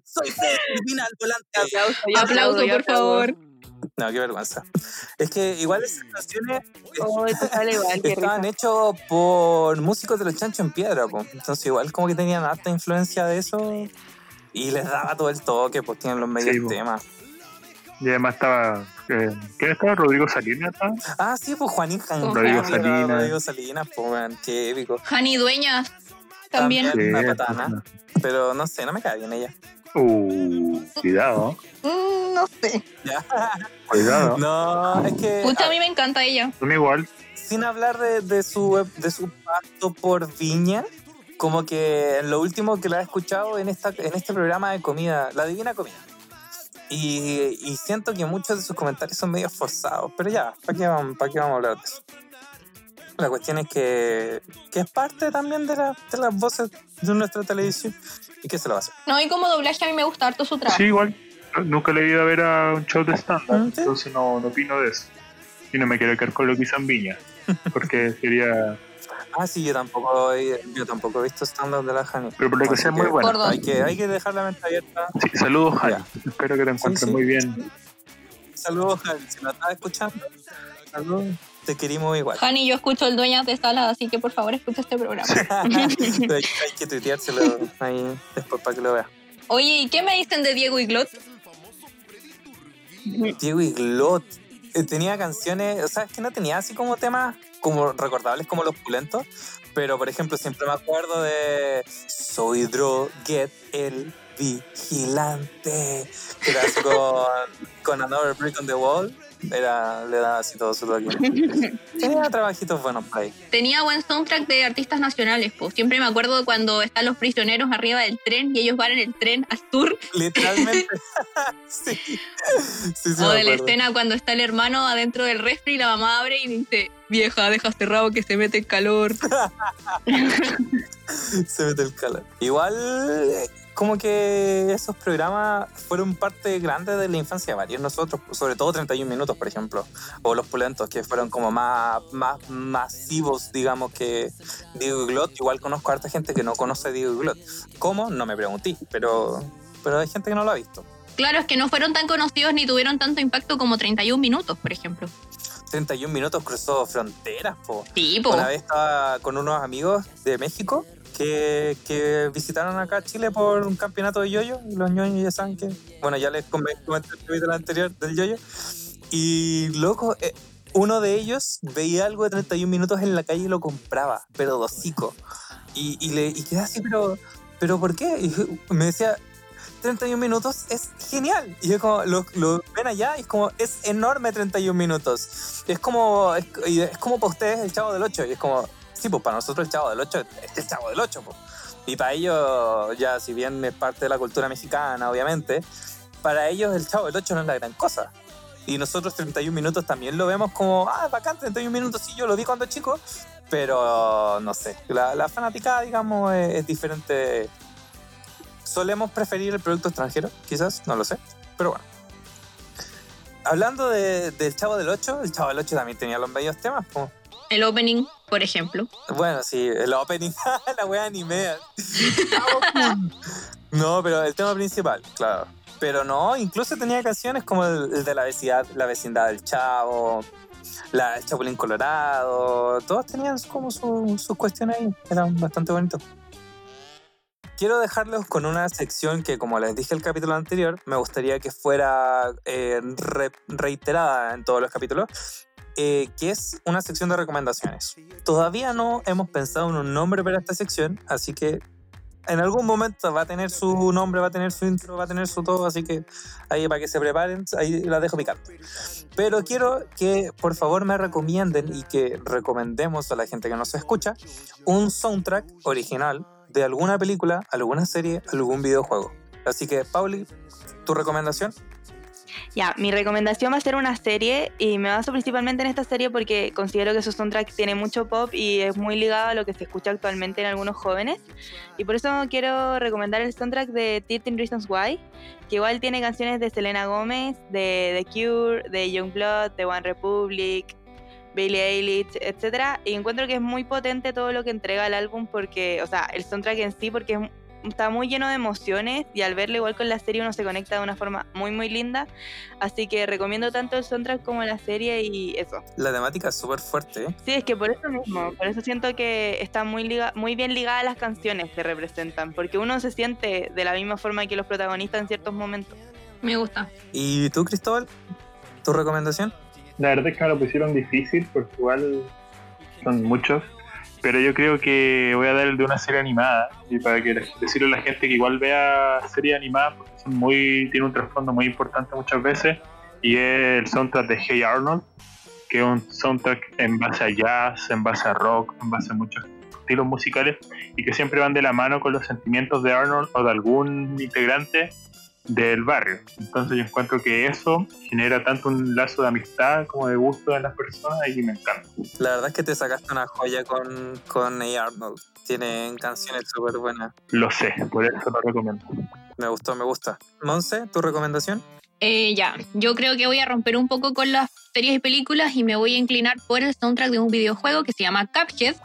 Soy Freddy Turbina al volante. Aplauso, aplauso, por favor. No, qué vergüenza. Es que igual esas canciones Oh, igual, qué estaban risa. hechos por músicos de los Chanchos en Piedra, po. entonces igual como que tenían harta influencia de eso y les daba todo el toque, pues tienen los medios Sí, po. temas. Y además estaba. Eh, ¿Quién estaba? Rodrigo Salinas. Ah, sí, pues Juanín Jan- Rodrigo Jan- Salinas. Rodrigo Salinas, pues qué épico. Hani Dueñas también. También. Una patana. Pero no sé, no me cae bien ella. Uh, cuidado, Mm, no sé. Cuidado. No, es que a mí me encanta ella. Son igual. sin hablar de, de su de su paso por Viña, como que lo último que la he escuchado en esta en este programa de comida, la divina comida. Y, y siento que muchos de sus comentarios son medio forzados, pero ya, ¿para qué, vamos, ¿para qué vamos a hablar de eso? La cuestión es que, que es parte también de, la- de las voces de nuestra televisión y que se lo va a hacer. No, y como doblaje a mí me gusta harto su trabajo. Sí, igual. Nunca le he ido a ver a un show de stand-up, Mm, sí. entonces no, no opino de eso. Y no me quiero quedar con lo que hizo en Viña, porque sería. Ah, sí, yo tampoco, he- yo tampoco he visto stand-up de la Hani. Pero por lo que sea, muy bueno. Hay que, hay que dejar la mente abierta. Sí, saludos, Jani. Espero que te encuentres sí. muy bien. Saludos, Javi. Si nos estás escuchando, saludos. Te queremos igual. Hani, yo escucho el Dueñas de Sala, así que por favor escucha este programa. hay, hay que tuiteárselo ahí después para que lo veas. Oye, ¿y qué me dicen de Diego Iglot? Diego Iglot eh, tenía canciones, o sea, es que no tenía así como temas como recordables como los pulentos, pero por ejemplo siempre me acuerdo de Soy Droguet el vigilante, que era con, con Another Brick on the Wall, era, le daba así todo su toque. Tenía trabajitos buenos por ahí. Tenía buen soundtrack de artistas nacionales, pues. Siempre me acuerdo de cuando están los prisioneros arriba del tren y ellos van en el tren al sur. Literalmente. sí. Sí, sí, o de la escena cuando está el hermano adentro del refri y la mamá abre y dice, vieja, deja cerrado que se mete el calor. Se mete el calor. Igual, como que esos programas fueron parte grande de la infancia de varios nosotros, sobre todo 31 minutos, por ejemplo, o Los Pulentos, que fueron como más, más masivos, digamos, que Diego y Glot. Igual conozco a harta gente que no conoce a Diego y Glot. ¿Cómo? No me pregunté, pero, pero hay gente que no lo ha visto. Claro, es que no fueron tan conocidos ni tuvieron tanto impacto como 31 minutos, por ejemplo. 31 minutos cruzó fronteras, po. Sí, po. Una vez estaba con unos amigos de México que, que visitaron acá Chile por un campeonato de yoyo. Y los ñoños ya saben que. Bueno, ya les com- comenté el capítulo anterior del yoyo. Y loco, eh, uno de ellos veía algo de 31 minutos en la calle y lo compraba, pero dosico. Y, y, le, y quedé así, pero, pero ¿por qué? Y me decía. 31 minutos es genial. Y yo como, lo, lo ven allá y es como, es enorme 31 minutos. Es como, es, y es como para ustedes el Chavo del 8. Y es como, sí, pues para nosotros el Chavo del 8 es el Chavo del 8. Pues. Y para ellos, ya si bien es parte de la cultura mexicana, obviamente, para ellos el Chavo del 8 no es la gran cosa. Y nosotros 31 minutos también lo vemos como, ah, bacán, 31 minutos, sí, yo lo vi cuando chico, pero no sé, la, la fanaticada, digamos, es, diferente. Solemos preferir el producto extranjero, quizás, no lo sé, pero bueno. Hablando de- del Chavo del 8, el Chavo del 8 también tenía los medios temas, pues. El opening, por ejemplo. Bueno, sí, el opening, la wea animea. no, pero el tema principal, claro. Pero no, incluso tenía canciones como el, el de la vecindad, la vecindad del Chavo, la, el Chapulín Colorado, todos tenían como su- sus cuestiones ahí, eran bastante bonitos. quiero dejarlos con una sección que, como les dije el capítulo anterior, me gustaría que fuera eh, re- reiterada en todos los capítulos, eh, que es una sección de recomendaciones. Todavía no hemos pensado en un nombre para esta sección, así que en algún momento va a tener su nombre, va a tener su intro, va a tener su todo, así que ahí para que se preparen, ahí la dejo picando. Pero quiero que por favor me recomienden y que recomendemos a la gente que nos escucha un soundtrack original de alguna película, alguna serie, algún videojuego. Así que, Pauli, ¿tu recomendación? Ya, mi recomendación va a ser una serie y me baso principalmente en esta serie porque considero que su soundtrack tiene mucho pop y es muy ligado a lo que se escucha actualmente en algunos jóvenes. Y por eso quiero recomendar el soundtrack de 13 Reasons Why, que igual tiene canciones de Selena Gomez, de The Cure, de Youngblood, de One Republic, Billie Eilish, etc. Y encuentro que es muy potente todo lo que entrega el álbum porque, o sea, el soundtrack en sí porque es está muy lleno de emociones y al verlo igual con la serie uno se conecta de una forma muy muy linda. Así que recomiendo tanto el soundtrack como la serie y eso. La temática es súper fuerte. ¿eh? Sí, es que por eso mismo, por eso siento que está muy, liga, muy bien ligada a las canciones que representan, porque uno se siente de la misma forma que los protagonistas en ciertos momentos. Me gusta. ¿Y tú, Cristóbal? ¿Tu recomendación? La verdad es que me lo pusieron difícil porque igual son muchos. Pero yo creo que voy a dar el de una serie animada. Y para que decirle a la gente que igual vea series animadas porque son muy, tiene un trasfondo muy importante muchas veces. Y es el soundtrack de Hey Arnold, que es un soundtrack en base a jazz, en base a rock, en base a muchos estilos musicales y que siempre van de la mano con los sentimientos de Arnold o de algún integrante del barrio. Entonces yo encuentro que eso genera tanto un lazo de amistad como de gusto en las personas y me encanta. La verdad es que te sacaste una joya con, con A. Arnold. Tienen canciones súper buenas. Lo sé, por eso lo recomiendo. Me gustó, me gusta. Monse, ¿tu recomendación? Eh, ya, yo creo que voy a romper un poco con las series y películas y me voy a inclinar por el soundtrack de un videojuego que se llama Cuphead,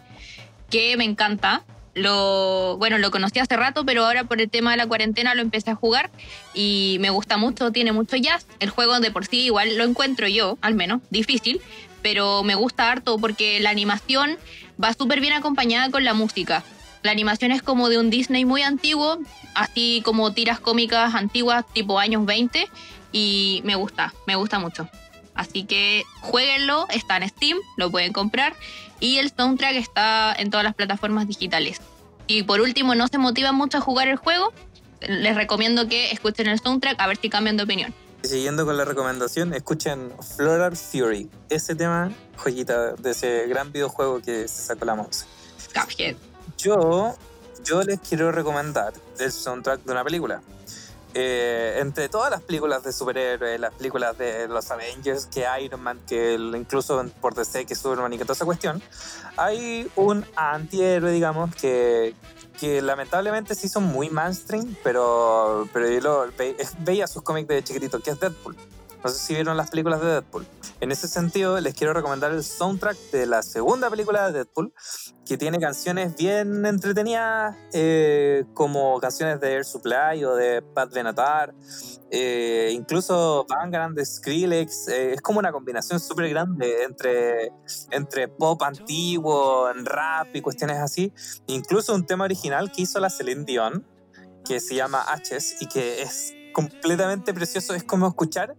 que me encanta. Lo, bueno, lo conocí hace rato, pero ahora por el tema de la cuarentena lo empecé a jugar y me gusta mucho, tiene mucho jazz. El juego de por sí igual lo encuentro yo, al menos, difícil, pero me gusta harto porque la animación va súper bien acompañada con la música. La animación es como de un Disney muy antiguo, así como tiras cómicas antiguas tipo años 20 y me gusta, me gusta mucho. Así que jueguenlo, está en Steam, lo pueden comprar y el soundtrack está en todas las plataformas digitales. Y por último, no se motivan mucho a jugar el juego, les recomiendo que escuchen el soundtrack a ver si cambian de opinión. Siguiendo con la recomendación, escuchen Floral Fury, ese tema, joyita de ese gran videojuego que se sacó la Monse. Cuphead. Yo, yo les quiero recomendar el soundtrack de una película. Eh, entre todas las películas de superhéroes, las películas de los Avengers, que Iron Man, que incluso por DC, que Superman y que toda esa cuestión, hay un antihéroe, digamos, que, que lamentablemente sí son muy mainstream, pero, pero veía sus cómics de chiquitito, que es Deadpool. No sé si vieron las películas de Deadpool. En ese sentido, les quiero recomendar el soundtrack de la segunda película de Deadpool, que tiene canciones bien entretenidas, eh, como canciones de Air Supply o de Pat Benatar, eh, incluso Bangarang de Skrillex. eh, es como una combinación súper grande entre, entre pop antiguo, rap y cuestiones así. Incluso un tema original que hizo la Celine Dion, que se llama H's y que es completamente precioso. Es como escuchar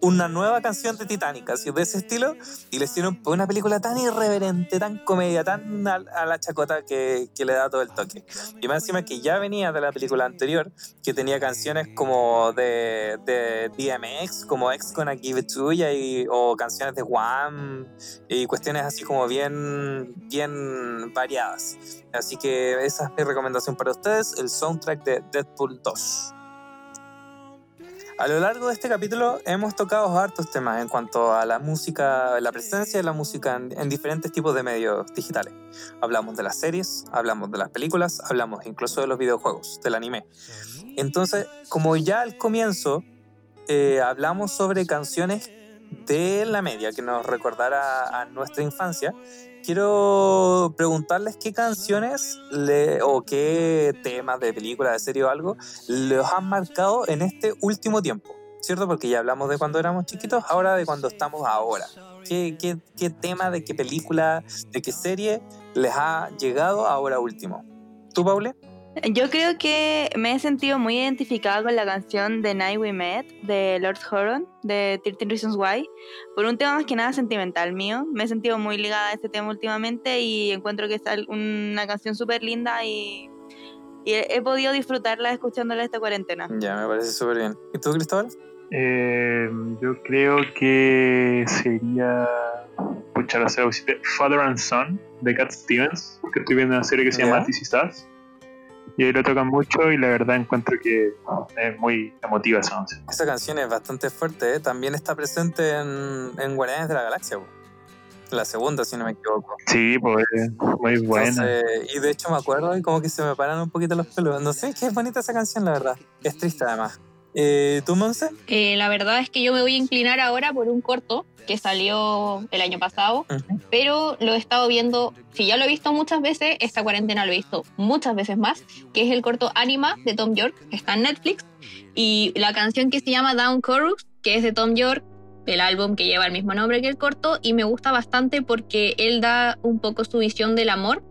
una nueva canción de Titanic, así de ese estilo, y le hicieron una película tan irreverente, tan comedia, tan a, la chacota que, le da todo el toque. Y más encima que ya venía de la película anterior, que tenía canciones como de, DMX, como X Gonna Give It To Ya, y, o canciones de Wham, y cuestiones así como bien, bien variadas. Así que esa es mi recomendación para ustedes, el soundtrack de Deadpool 2. A lo largo de este capítulo hemos tocado hartos temas en cuanto a la música, la presencia de la música en, en, diferentes tipos de medios digitales. Hablamos de las series, hablamos de las películas, hablamos incluso de los videojuegos, del anime. Entonces, como ya al comienzo eh, hablamos sobre canciones de la media que nos recordara a nuestra infancia, quiero preguntarles qué canciones o qué temas de película, de serie o algo los han marcado en este último tiempo, ¿cierto? Porque ya hablamos de cuando éramos chiquitos, ahora de cuando estamos ahora. ¿Qué, qué, qué tema, de qué película, de qué serie les ha llegado ahora último? ¿Tú, Paule? Yo creo que me he sentido muy identificada con la canción The Night We Met de Lord Huron, de 13 Reasons Why, por un tema más que nada sentimental mío. Me he sentido muy ligada a este tema últimamente y encuentro que es una canción súper linda y, y he, he podido disfrutarla escuchándola esta cuarentena. Ya, me parece súper bien. ¿Y tú, Cristóbal? Eh, yo creo que sería. Pucha, sé, pusiste Father and Son de Cat Stevens, que estoy viendo una serie que se llama Ya. This Is Us. Y ahí lo tocan mucho y la verdad encuentro que es muy emotiva esa canción. Esa canción es bastante fuerte, ¿eh? También está presente en, en Guardianes de la Galaxia, la segunda, si no me equivoco. Sí, pues es muy buena. Entonces, y de hecho me acuerdo y como que se me paran un poquito los pelos. No sé, que es bonita esa canción, la verdad. Es triste además. Eh, ¿Tú, Monse? Eh, la verdad es que yo me voy a inclinar ahora por un corto que salió el año pasado, pero lo he estado viendo, si ya lo he visto muchas veces, esta cuarentena lo he visto muchas veces más, que es el corto Anima de Tom York, que está en Netflix, y la canción que se llama Down Chorus, que es de Tom York, el álbum que lleva el mismo nombre que el corto, y me gusta bastante porque él da un poco su visión del amor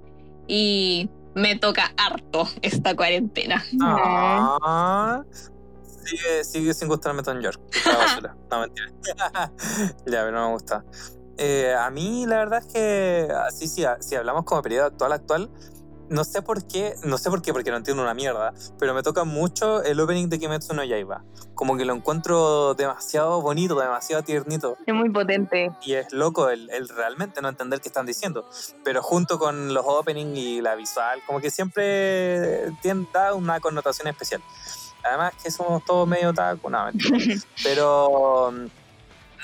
y me toca harto esta cuarentena. Ah, sigue, sigue sin gustarme Tom York. No, mentira. ya, pero no me gusta. Eh, a mí, la verdad es que, así, si, si hablamos como periodo actual, actual, no sé por qué, no sé por qué, porque no entiendo una mierda, pero me toca mucho el opening de Kimetsu no Yaiba. Como que lo encuentro demasiado bonito, demasiado tiernito. Es muy potente. Y es loco el, el realmente no entender qué están diciendo. Pero junto con los openings y la visual, como que siempre tiene, da una connotación especial. Además que somos todos medio taco, no. Pero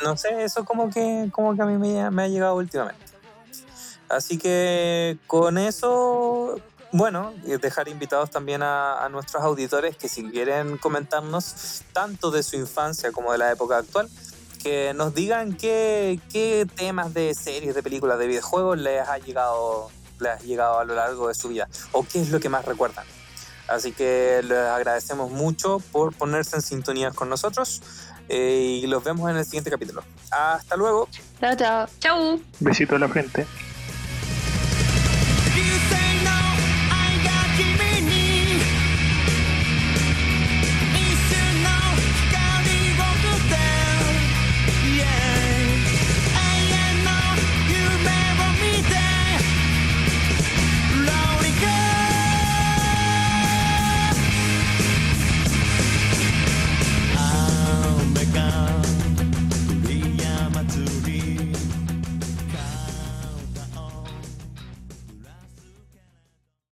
no sé, eso como que, como que a mí me, me ha llegado últimamente. Así que con eso, bueno, y dejar invitados también a, a nuestros auditores que si quieren comentarnos tanto de su infancia como de la época actual, que nos digan qué, qué temas de series, de películas, de videojuegos les ha llegado, les ha llegado a lo largo de su vida o qué es lo que más recuerdan. Así que les agradecemos mucho por ponerse en sintonía con nosotros eh, y los vemos en el siguiente capítulo. Hasta luego. Chao, chao. ¡Chau! Besito a la frente.